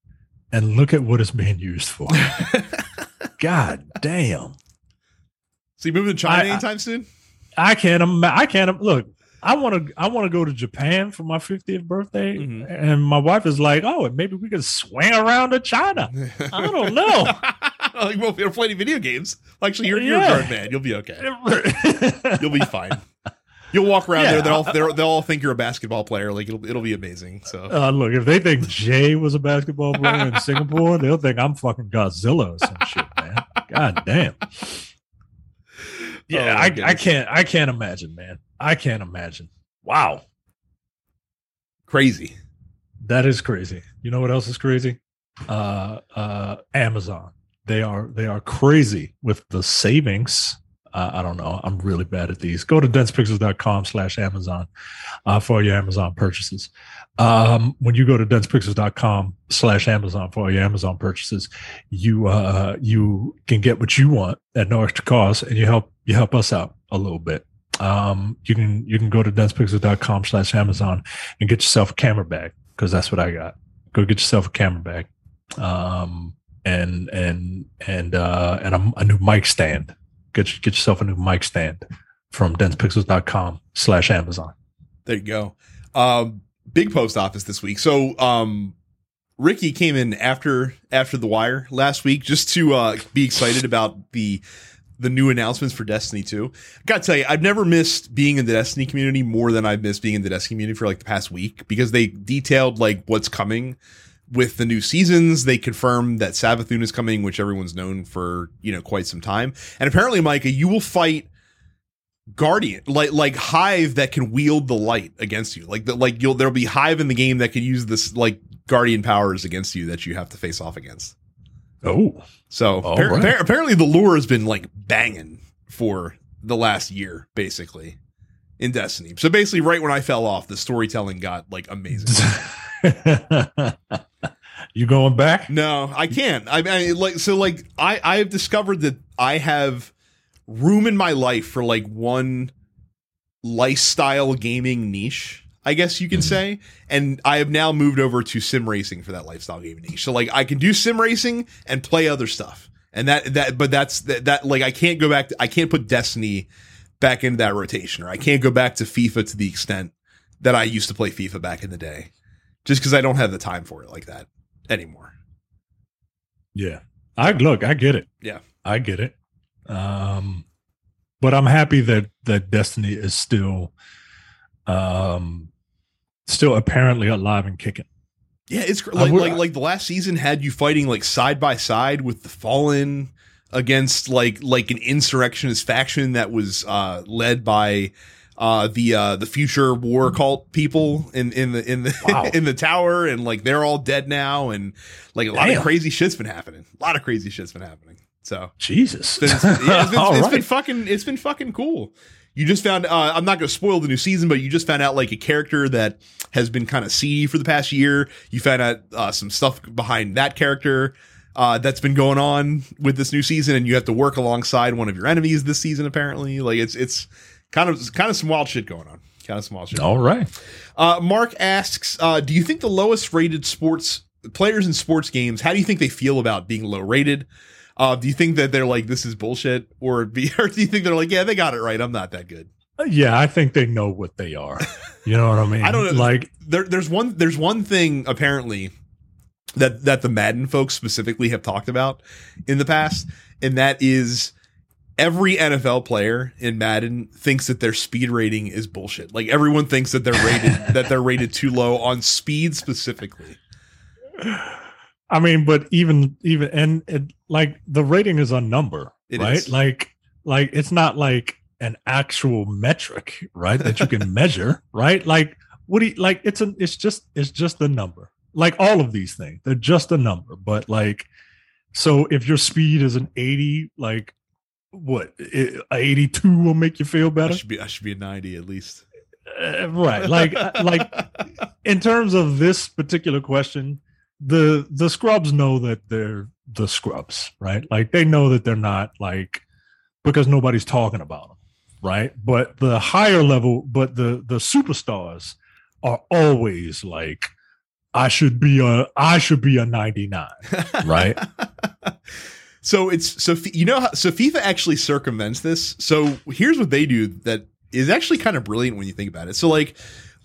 And look at what it's being used for. God damn. So you moving to China I- I- anytime soon? I can't I can't look. I want to I want to go to Japan for my 50th birthday Mhm. and my wife is like, "Oh, maybe we could swing around to China." I don't know. like, well, if you're playing video games, actually, you're, you're Yeah. a grown man. You'll be okay. You'll be fine. You'll walk around Yeah. there. They'll, all, they'll they'll all think you're a basketball player. Like it'll it'll be amazing. So Uh, look, if they think Jay was a basketball player in Singapore, they'll think I'm fucking Godzilla or some shit, man. God damn. Yeah, Oh, I, I can't I can't imagine, man. I can't imagine. Wow. crazy. That is crazy. You know what else is crazy? Uh uh Amazon. They are they are crazy with the savings. Uh, I don't know. I'm really bad at these. Go to densepixels.com slash Amazon uh, for your Amazon purchases. Um, when you go to densepixels.com slash Amazon for your Amazon purchases, you uh, you can get what you want at no extra cost, and you help you help us out a little bit. Um, you can you can go to densepixels.com slash Amazon and get yourself a camera bag because that's what I got. Go get yourself a camera bag, um, and and and uh, and a, a new mic stand. Get get yourself a new mic stand from densepixels.com slash Amazon. There you go. Um, big post office this week. So um, Ricky came in after after the wire last week just to uh, be excited about the the new announcements for Destiny 2. I gotta tell you, I've never missed being in the Destiny community more than I've missed being in the Destiny community for like the past week because they detailed like what's coming with the new seasons. They confirmed that Savathun is coming, which everyone's known for, you know, quite some time. And apparently, Micah, you will fight guardian like like hive that can wield the light against you like the, like you'll there'll be hive in the game that can use this like guardian powers against you that you have to face off against Oh, so appar- right. appar- apparently the lure has been like banging for the last year basically in destiny so basically right when i fell off the storytelling got like amazing you going back? No, I can't. I mean, like, so, like, I I have discovered that I have room in my life for like one lifestyle gaming niche, I guess you can Mhm. say, and I have now moved over to sim racing for that lifestyle gaming niche. So, like, I can do sim racing and play other stuff, And that that but that's that, that like I can't go back to, I can't put Destiny back into that rotation or I can't go back to FIFA to the extent that I used to play FIFA back in the day. Just cuz I don't have the time for it like that anymore. Yeah. I look, I get it. Yeah. I get it. Um but I'm happy that that Destiny is still um still apparently alive and kicking. Yeah, it's like would- like like the last season had you fighting like side by side with the Fallen against like like an insurrectionist faction that was uh led by uh the uh the future war cult people in in the in the Wow. in the tower and like they're all dead now and like a lot Damn. of crazy shit's been happening. A lot of crazy shit's been happening. So Jesus. it's been, yeah, it's been, it's right. been fucking it's been fucking cool. You just found uh, I'm not going to spoil the new season, but you just found out like a character that has been kind of seedy for the past year. You found out uh, some stuff behind that character uh, that's been going on with this new season, and you have to work alongside one of your enemies this season. Apparently, like it's it's kind of kind of some wild shit going on. Kind of some wild shit. All right. Uh, Mark asks, uh, do you think the lowest rated sports players in sports games, how do you think they feel about being low rated? Uh, do you think that they're like, this is bullshit? Or, be, or do you think they're like, yeah, they got it right. I'm not that good. Uh, Yeah, I think they know what they are. You know what I mean? I don't know. Like, There, there's one, there's one thing apparently that, that the Madden folks specifically have talked about in the past. And that is every NFL player in Madden thinks that their speed rating is bullshit. Like everyone thinks that they're rated, that they're rated too low on speed specifically. I mean, but even even and it, like the rating is a number, It right? is. Like, like it's not like an actual metric, right? That you can measure, right? Like, what do you like? It's a, it's just, it's just a number. Like all of these things, they're just a number. But like, so if your speed is an eighty, like, what a eighty-two will make you feel better. I should be I should be a 90 at least. Uh, right? Like, like in terms of this particular question, the the scrubs know that they're the scrubs, right? Like they know that they're not like because nobody's talking about them, right? But the higher level, but the the superstars are always like I should be a I should be a 99. Right. so it's so you know how so FIFA actually circumvents this. So here's what they do that is actually kind of brilliant when you think about it. So like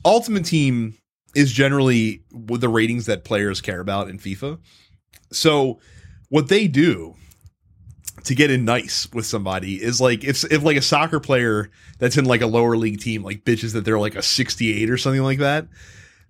Ultimate Team is generally the ratings that players care about in FIFA. So what they do to get in nice with somebody is like if if like a soccer player that's in like a lower league team like bitches that they're like a 68 or something like that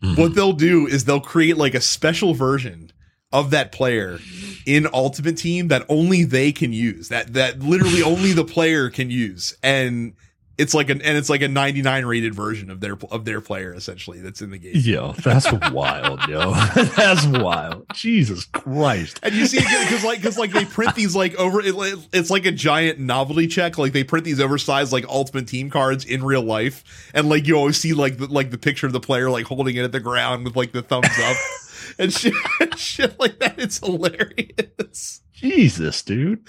mm-hmm. what they'll do is they'll create like a special version of that player in ultimate team that only they can use that that literally only the player can use and it's like an and it's like a 99 rated version of their of their player essentially that's in the game Yo, that's wild, yo. That's wild. Jesus Christ. and you see it because like because like they print these like over it, it's like a giant novelty check like they print these oversized like ultimate team cards in real life and like you always see like the like the picture of the player like holding it at the ground with like the thumbs up and shit, shit like that it's hilarious Jesus, dude.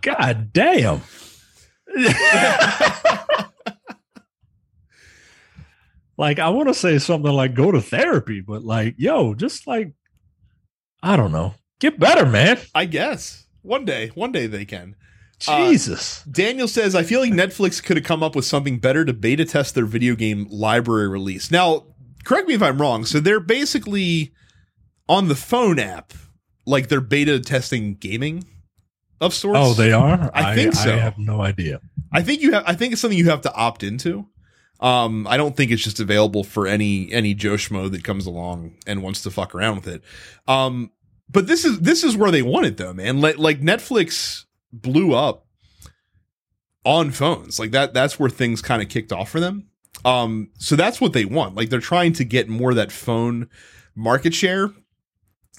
God damn. like I want to say something like go to therapy, but like, yo, just like I don't know. Get better, man. i guess one day one day they can Uh, Jesus. Daniel says, I feel like Netflix could have come up with something better to beta test their video game library release. Now, correct me if I'm wrong. So they're basically on the phone app, like they're beta testing gaming of sorts. oh, they are? I think so. I have no idea. I think you have I think it's something you have to opt into. Um, I don't think it's just available for any any Joe Schmo that comes along and wants to fuck around with it. Um, but this is this is where they want it though, man. Like like Netflix blew up on phones. Like that that's where things kind of kicked off for them. Um, so that's what they want. Like they're trying to get more of that phone market share.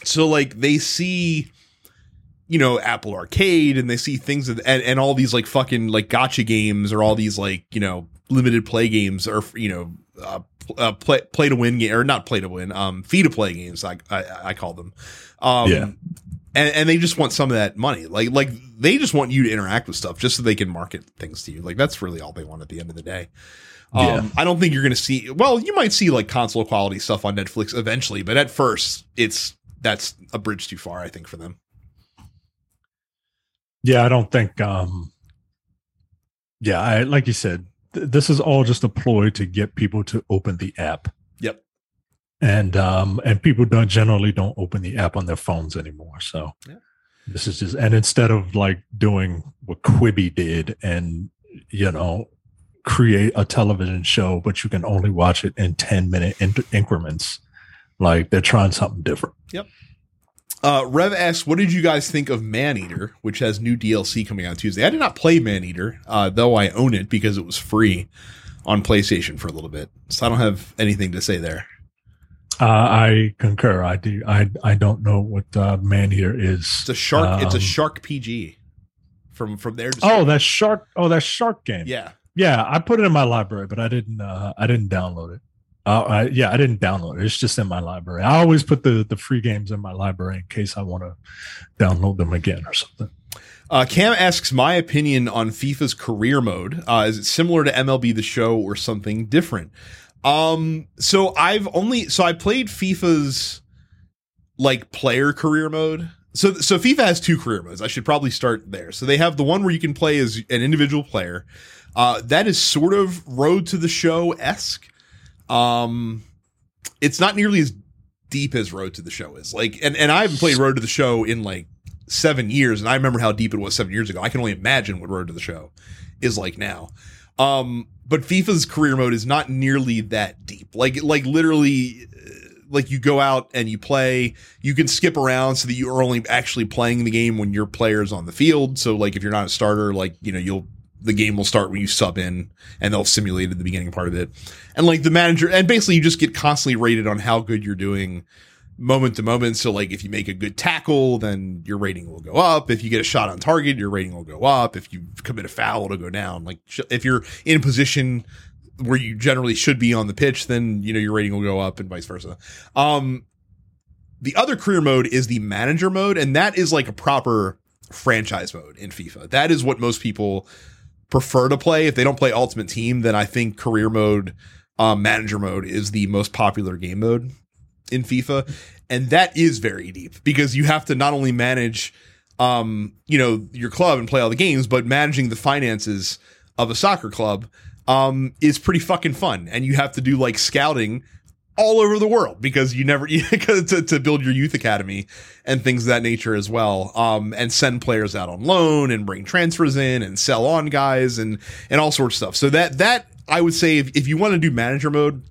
So like they see you know Apple Arcade and they see things that, and, and all these like fucking like gotcha games or all these like you know limited play games or you know uh, uh play play to win game or not play to win um fee to play games I, I I call them um Yeah. and and they just want some of that money like like they just want you to interact with stuff just so they can market things to you like that's really all they want at the end of the day um, Yeah. I don't think you're going to see. Well, you might see like console quality stuff on Netflix eventually, but at first, it's that's a bridge too far. I think for them. Yeah, I don't think. um Yeah, I like you said. Th- this is all just a ploy to get people to open the app. Yep. And um and people don't generally don't open the app on their phones anymore. So Yeah. this is just and instead of like doing what Quibi did and you know create a television show, but you can only watch it in ten minute in- increments. Like they're trying something different. Uh, Rev asks, "What did you guys think of Maneater, which has new DLC coming out Tuesday?" I did not play Maneater, uh, though I own it because it was free on PlayStation for a little bit, so I don't have anything to say there. Uh, I concur. I do. I I don't know what uh, man here is. It's a shark. it's a Um, shark PG from from their. Oh, that shark. Oh, that shark game. yeah. yeah. I put it in my library, but I didn't. Uh, I didn't download it. Uh, I, yeah, I didn't download it. It's just in my library. I always put the the free games in my library in case I want to download them again or something. Uh, Cam asks my opinion on FIFA's career mode. Uh, is it similar to MLB The Show or something different? Um, so I've only so I played FIFA's like player career mode. So so FIFA has two career modes. I should probably start there. So they have the one where you can play as an individual player. Uh, that is sort of Road to the Show esque. Um, it's not nearly as deep as Road to the Show is. Like, and and I haven't played Road to the Show in like seven years, and I remember how deep it was seven years ago. I can only imagine what Road to the Show is like now. Um, but FIFA's career mode is not nearly that deep. Like, like literally, uh, like you go out and you play. You can skip around so that you are only actually playing the game when your player's on the field. So, like, if you're not a starter, like you know, you'll the game will start when you sub in, and they'll simulate at the beginning part of it. And like the manager, and basically you just get constantly rated on how good you're doing moment to moment. So like if you make a good tackle, then your rating will go up. If you get a shot on target, your rating will go up. If you commit a foul, it'll go down. Like if you're in position where you generally should be on the pitch, then you know your rating will go up and vice versa. Um, the other career mode is the manager mode, and that is like a proper franchise mode in FIFA. That is what most people prefer to play. If they don't play Ultimate Team, then I think career mode, um, manager mode is the most popular game mode in FIFA. And that is very deep because you have to not only manage, um, you know, your club and play all the games, but managing the finances of a soccer club, um, is pretty fucking fun. And you have to do like scouting all over the world because you never to, to build your youth academy and things of that nature as well. Um, and send players out on loan and bring transfers in and sell on guys and and all sorts of stuff. So that that I would say if, if you want to do manager mode,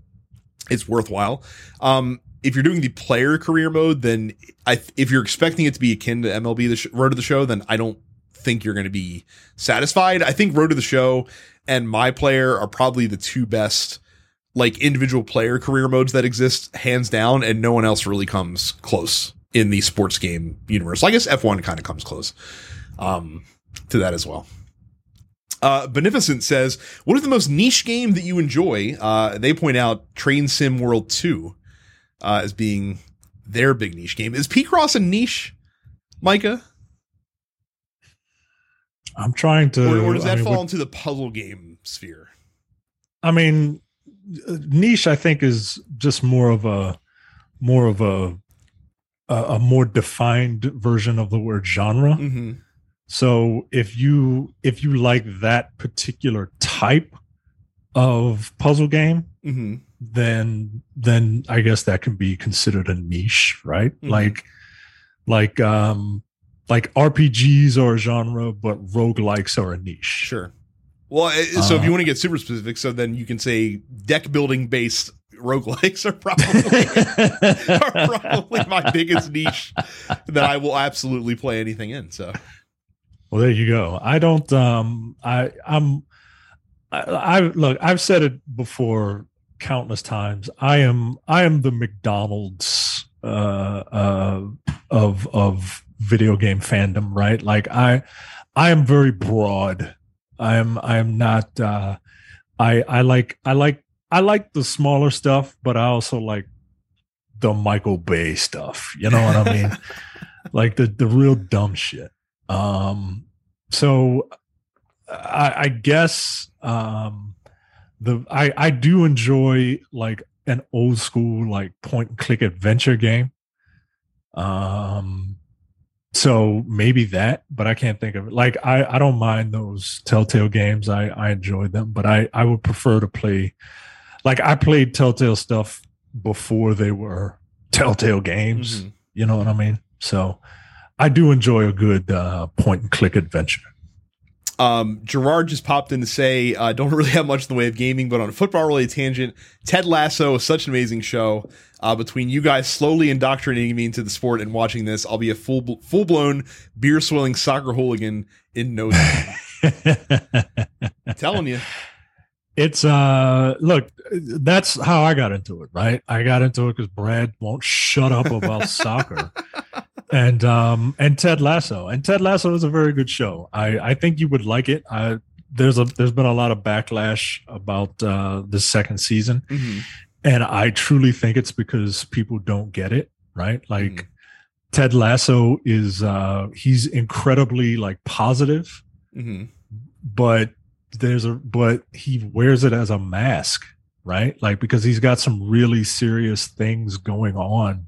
it's worthwhile. Um, if you're doing the player career mode, then I if you're expecting it to be akin to MLB the sh- Road to the Show, then I don't think you're going to be satisfied. I think Road to the Show and My Player are probably the two best like individual player career modes that exist hands down and no one else really comes close in the sports game universe. I guess F1 kind of comes close um to that as well. Uh, Beneficent says, "What is the most niche game that you enjoy?" Uh, they point out Train Sim World Two uh, as being their big niche game. Is Picross a niche, Micah, I'm trying to. or, or does I that mean, fall what- into the puzzle game sphere? I mean, niche. I think is just more of a more of a a, more defined version of the word genre. Mm-hmm. So if you if you like that particular type of puzzle game, Mm-hmm. then then I guess that can be considered a niche, right? Mhm. Like like um like RPGs are a genre, but roguelikes are a niche. Sure. Well, uh, so if Uh, you want to get super specific, so then you can say deck building based roguelikes are probably are probably my biggest niche that I will absolutely play anything in. So Well, there you go. I don't. Um, I I'm. I, I look. I've said it before countless times. I am. I am the McDonald's uh, uh, of of video game fandom. Right. Like I, I am very broad. I am. I am not. Uh, I I like. I like. I like the smaller stuff, but I also like the Michael Bay stuff. You know what I mean? like the the real dumb shit. Um, so I, I guess um, the I I do enjoy like an old school like point and click adventure game. Um, so maybe that, but I can't think of it. Like I, I don't mind those Telltale games. I, I enjoy them, but I, I would prefer to play. Like I played Telltale stuff before they were Telltale games. Mhm. You know what I mean? So I do enjoy a good uh, point and click adventure. Um, Gerard just popped in to say, uh, don't really have much in the way of gaming, but on a football related tangent, Ted Lasso is such an amazing show. Uh, between you guys slowly indoctrinating me into the sport and watching this, I'll be a full full blown beer swilling soccer hooligan in no time. telling you. it's uh look that's how i got into it right i got into it because brad won't shut up about soccer and um and ted lasso. And ted lasso is a very good show. I i think you would like it. I there's a there's been a lot of backlash about uh the second season. Mhm. and i truly think it's because people don't get it right? Like Mhm. ted lasso is uh he's incredibly like positive Mhm. but there's a but he wears it as a mask right? Like because he's got some really serious things going on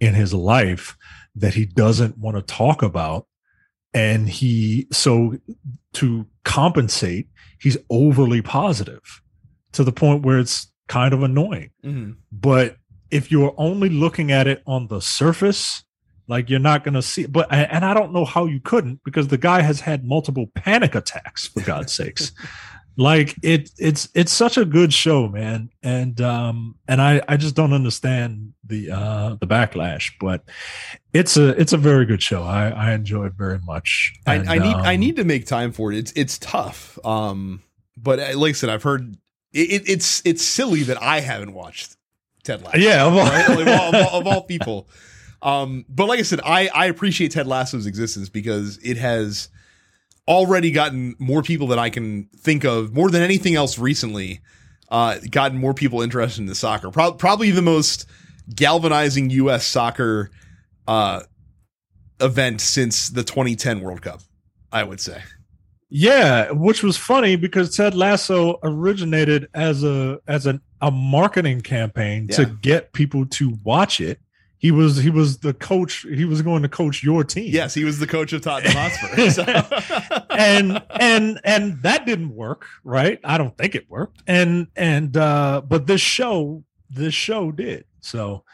in his life that he doesn't want to talk about. And he so to compensate he's overly positive to the point where it's kind of annoying. Mhm. but if you're only looking at it on the surface like you're not going to see but and i don't know how you couldn't because the guy has had multiple panic attacks for god's sakes like it it's it's such a good show man and um and i i just don't understand the uh the backlash but it's a it's a very good show i i enjoy it very much I, And, I need I um, need to make time for it. It's it's tough. Um, but uh, like I said, I've heard it, it, it's it's silly that I haven't watched Ted Lasso. yeah well, right? Like, of, all, of all- of all people. Um, but like I said, I I appreciate Ted Lasso's existence because it has already gotten more people than I can think of, more than anything else recently. Uh, gotten more people interested in the soccer. Pro- probably the most galvanizing U.S. soccer uh, event since the 2010 World Cup. I would say. Yeah, which was funny because Ted Lasso originated as a as an, a marketing campaign to get people to watch it. He was he was the coach. He was going to coach your team. Yes, he was the coach of Tottenham Hotspur. So. and and and that didn't work, right? I don't think it worked. And and uh but this show this show did. So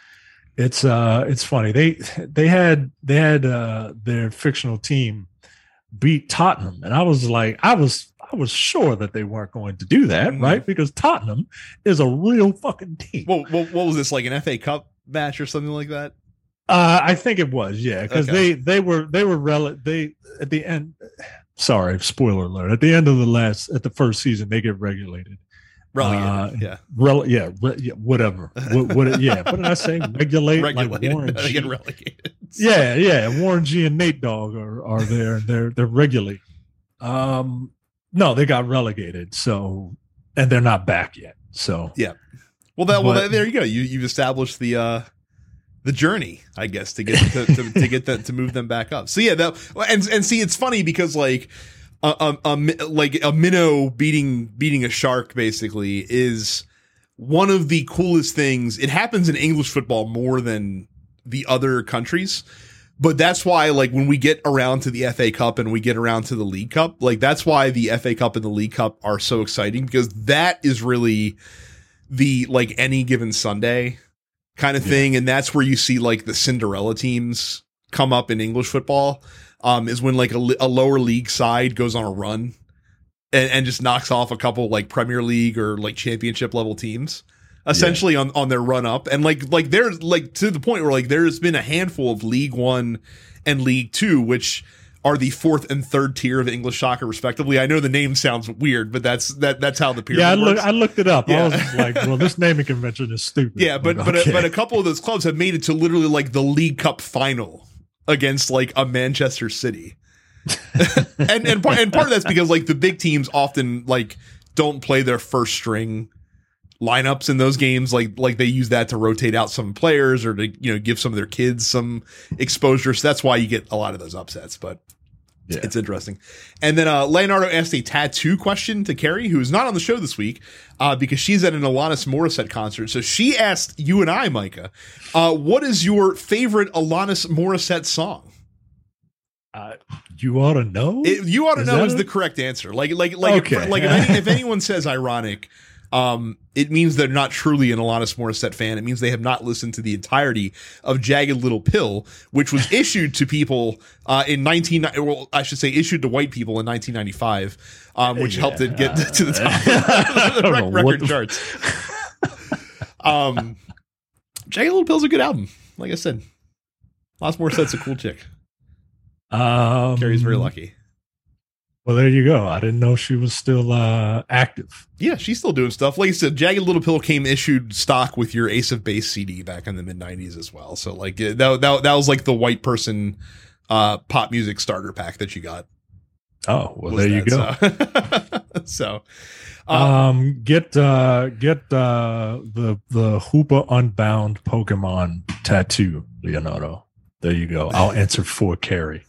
it's uh it's funny. They they had they had uh their fictional team beat Tottenham and I was like I was I was sure that they weren't going to do that, Mhm. right? Because Tottenham is a real fucking team. Well, what, what was this like an FA Cup match or something like that? Uh, I think it was, yeah, because Okay. they they were they were rel they at the end. Sorry, spoiler alert. At the end of the last at the first season, they get regulated. Relegated. Uh, yeah, Rel, yeah, re, yeah, whatever. what, what, yeah, what did I say? Regulate, like. Warren G. get relegated. Yeah, yeah. Warren G and Nate Dogg are are there. They're they're regulated. Um, no, they got relegated. So, and they're not back yet. So, Well, that well, But- that, there you go. You you've established the uh the journey, I guess, to get to, to, to get them to move them back up. So yeah, that and and see, it's funny because like a, a, a like a minnow beating beating a shark basically is one of the coolest things. It happens in English football more than the other countries. But that's why, like, when we get around to the FA Cup and we get around to the League Cup, like, that's why the FA Cup and the League Cup are so exciting because that is really the, like, any given Sunday kind of Yeah. thing. And that's where you see, like, the Cinderella teams come up in English football, um, is when, like, a, a lower league side goes on a run and, and just knocks off a couple, like, Premier League or, like, championship level teams essentially on on their run up and like like there's like to the point where like there's been a handful of league 1 and league 2 which are the fourth and third tier of English soccer respectively. I know the name sounds weird, but that's that that's how the pyramid yeah, I, look. I looked it up. Yeah. I was like, well, this naming convention is stupid. yeah, but but okay. a, but a couple of those clubs have made it to literally like the League Cup final against like a Manchester City. and and part, and part of that's because like the big teams often like don't play their first string lineups in those games like like they use that to rotate out some players or to you know give some of their kids some exposure so that's why you get a lot of those upsets but Yeah. it's interesting and then uh leonardo asked a tattoo question to carrie who's not on the show this week uh because she's at an alanis morissette concert so she asked you and i micah uh what is your favorite alanis morissette song Uh, you ought to know. It, you ought to Is know is it? the correct answer. Like like like Okay. if, like if, any, if anyone says ironic, um, it means they're not truly an Alanis Morissette fan. It means they have not listened to the entirety of Jagged Little Pill, which was issued to people uh, in nineteen. Well, I should say issued to white people in nineteen ninety five, um, which helped it get to the top of the rec- record the- charts. um, Jagged Little Pill's a good album. Like I said, Alanis Morissette's a cool chick. Um, Carrie's very lucky. Well, there you go. I didn't know she was still uh, active. Yeah, she's still doing stuff. Like I said, Jagged Little Pill came issued stock with your Ace of Base CD back in the mid '90s as well. So like that that, that was like the white person uh, pop music starter pack that you got. Oh, well, there you go. So, so uh, um, get uh, get uh, the the Hoopa Unbound Pokemon tattoo, Leonardo. There you go. I'll answer for Carrie.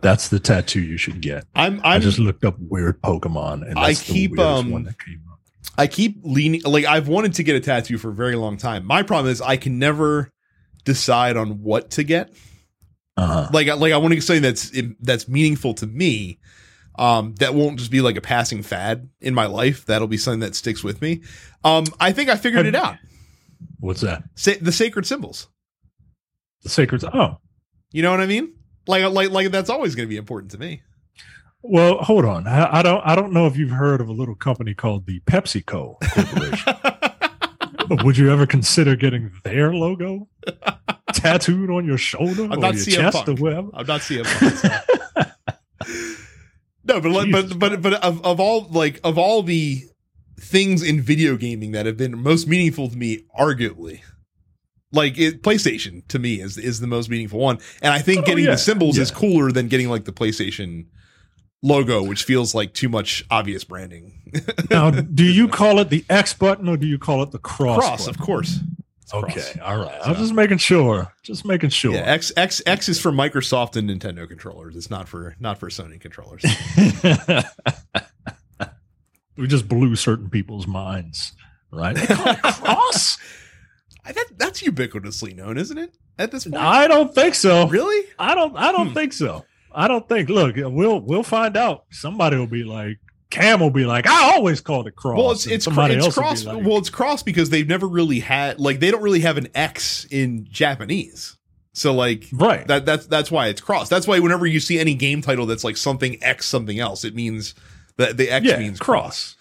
That's the tattoo you should get. I'm i I'm just looked up weird Pokemon, and I keep, um, one that came up. I keep leaning like I've wanted to get a tattoo for a very long time. My problem is I can never decide on what to get. Uh-huh. like I- like I want to get something that's that's meaningful to me. Um, that won't just be like a passing fad in my life. That'll be something that sticks with me. Um, I think I figured it out. What's that? Sa- the sacred symbols. The sacred. Oh, You know what I mean? Like like like that's always going to be important to me. well, hold on. I, I don't. I don't know if you've heard of a little company called the PepsiCo Corporation. Would you ever consider getting their logo tattooed on your shoulder I'm or your chest Punk. or wherever? I'm not CM seeing. no, but like, but but but of, of all like of all the things in video gaming that have been most meaningful to me, arguably, like it, PlayStation to me is is the most meaningful one, and I think Oh, getting yeah, the symbols is cooler than getting like the PlayStation logo, which feels like too much obvious branding. Now, do you call it the X button or do you call it the cross? Cross, button? of course. It's cross. Okay, all right. I'm just making sure. Just making sure. Yeah, X X X is for Microsoft and Nintendo controllers. It's not for not for Sony controllers. we just blew certain people's minds, right? They call it cross? I- that, that's ubiquitously known, isn't it? At this point, I don't think so. really? I don't. I don't Hmm. think so. I don't think. Look, we'll we'll find out. Somebody will be like, Cam will be like, I always called it cross. Well, it's it's cr- somebody it's else cross. like, well, it's cross because they've never really had like they don't really have an X in Japanese. So like right. that that's that's why it's cross. That's why whenever you see any game title that's like something X something else, it means that the X yeah, means cross. cross.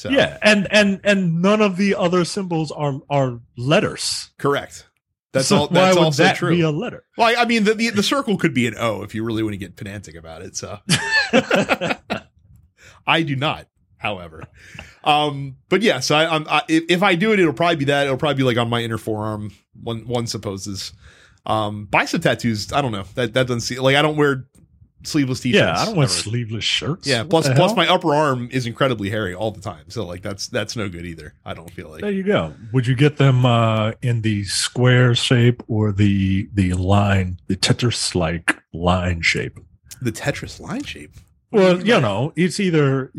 So Yeah, and and and none of the other symbols are are letters. correct. That's So all. That's why would also that true. Be a letter. well, I, mean, the, the the circle could be an O if you really want to get pedantic about it. So I do not, however. Um, but yeah, so I, I, if, if I do it, it'll probably be that. It'll probably be like on my inner forearm. One one supposes. Um, bicep tattoos. I don't know. That that doesn't see like I don't wear sleeveless t-shirts. yeah, I don't wear ever. sleeveless shirts. Yeah. Plus plus my upper arm is incredibly hairy all the time. So like that's that's no good either. I don't feel like. There you go. Would you get them uh, in the square shape or the the line, the Tetris like line shape? The Tetris line shape. Well, you know, it's either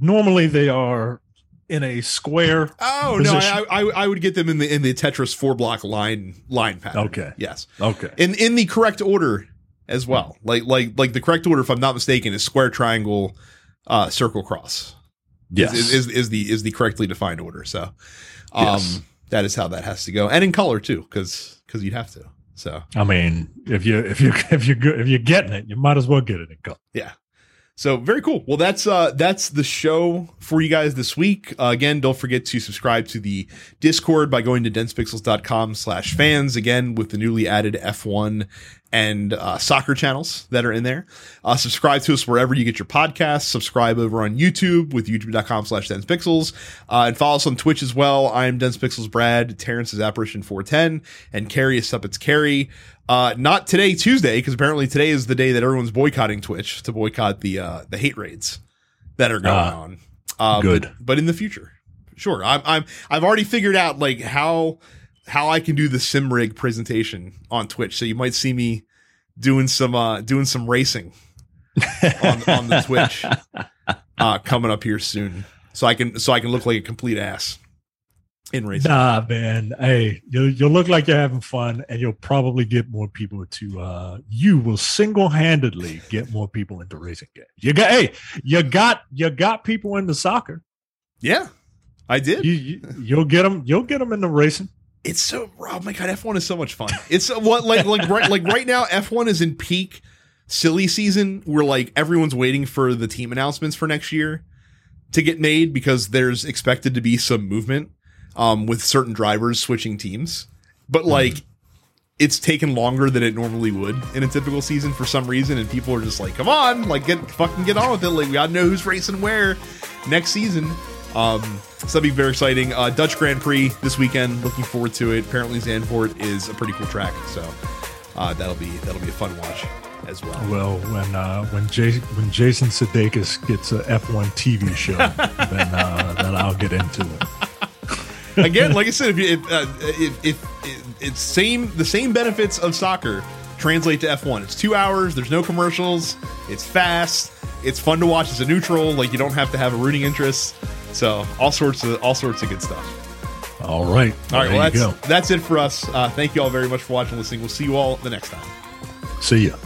normally they are in a square. Oh Position. no, I, I I would get them in the in the Tetris four block line line pattern. Okay. Yes. Okay. In in the correct order as well. Like like like the correct order, if I'm not mistaken, is square, triangle, uh, circle, cross. Yes. Is, is is the is the correctly defined order. So, um, Yes. that is how that has to go, and in color too, because because you'd have to. So I mean, if you if you if you if you're getting it, you might as well get it in color. Yeah. So very cool. Well, that's uh that's the show for you guys this week. Uh, again, don't forget to subscribe to the Discord by going to densepixels.com slash fans. Again, with the newly added F1 and uh, soccer channels that are in there. Uh, subscribe to us wherever you get your podcasts. Subscribe over on YouTube with youtube.com slash densepixels. Uh, and follow us on Twitch as well. I'm densepixels Brad. Terrence is apparition 410 and Carrie is Suppets Carrie. Uh, not today, Tuesday, because apparently today is the day that everyone's boycotting Twitch to boycott the uh, the hate raids that are going Ah, on. Uh, good. but, but in the future, sure. I'm I'm I've already figured out like how how I can do the sim rig presentation on Twitch. So you might see me doing some uh doing some racing on on the Twitch uh coming up here soon. So I can so I can look like a complete ass. in racing. Nah, man. Hey, you'll, you'll look like you're having fun, and you'll probably get more people to. uh You will single handedly get more people into racing games. You got, hey, you got, you got people into soccer. Yeah, I did. You, you you'll get them. You'll get them into racing. It's so oh my god f1 is so much fun. It's uh, what like like right like right now f1 is in peak silly season where like everyone's waiting for the team announcements for next year to get made because there's expected to be some movement um with certain drivers switching teams. But like it's taken longer than it normally would in a typical season for some reason and people are just like come on like get fucking get on with it. Like we gotta know who's racing where next season um, so that'll be very exciting. Uh, Dutch Grand Prix this weekend. Looking forward to it. Apparently, Zandvoort is a pretty cool track, so uh, that'll be that'll be a fun watch as well. Well, when uh, when Jason when Jason Sudeikis gets a F1 TV show, then uh, then I'll get into it. Again, like I said, if, you- if, uh, if, if, if it's same the same benefits of soccer translate to F1. It's two hours. There's no commercials. It's fast. It's fun to watch as a neutral. Like you don't have to have a rooting interest. So all sorts of all sorts of good stuff. All right, All right, there well that's that's it for us. Uh, thank you all very much for watching, and listening. We'll see you all the next time. See ya.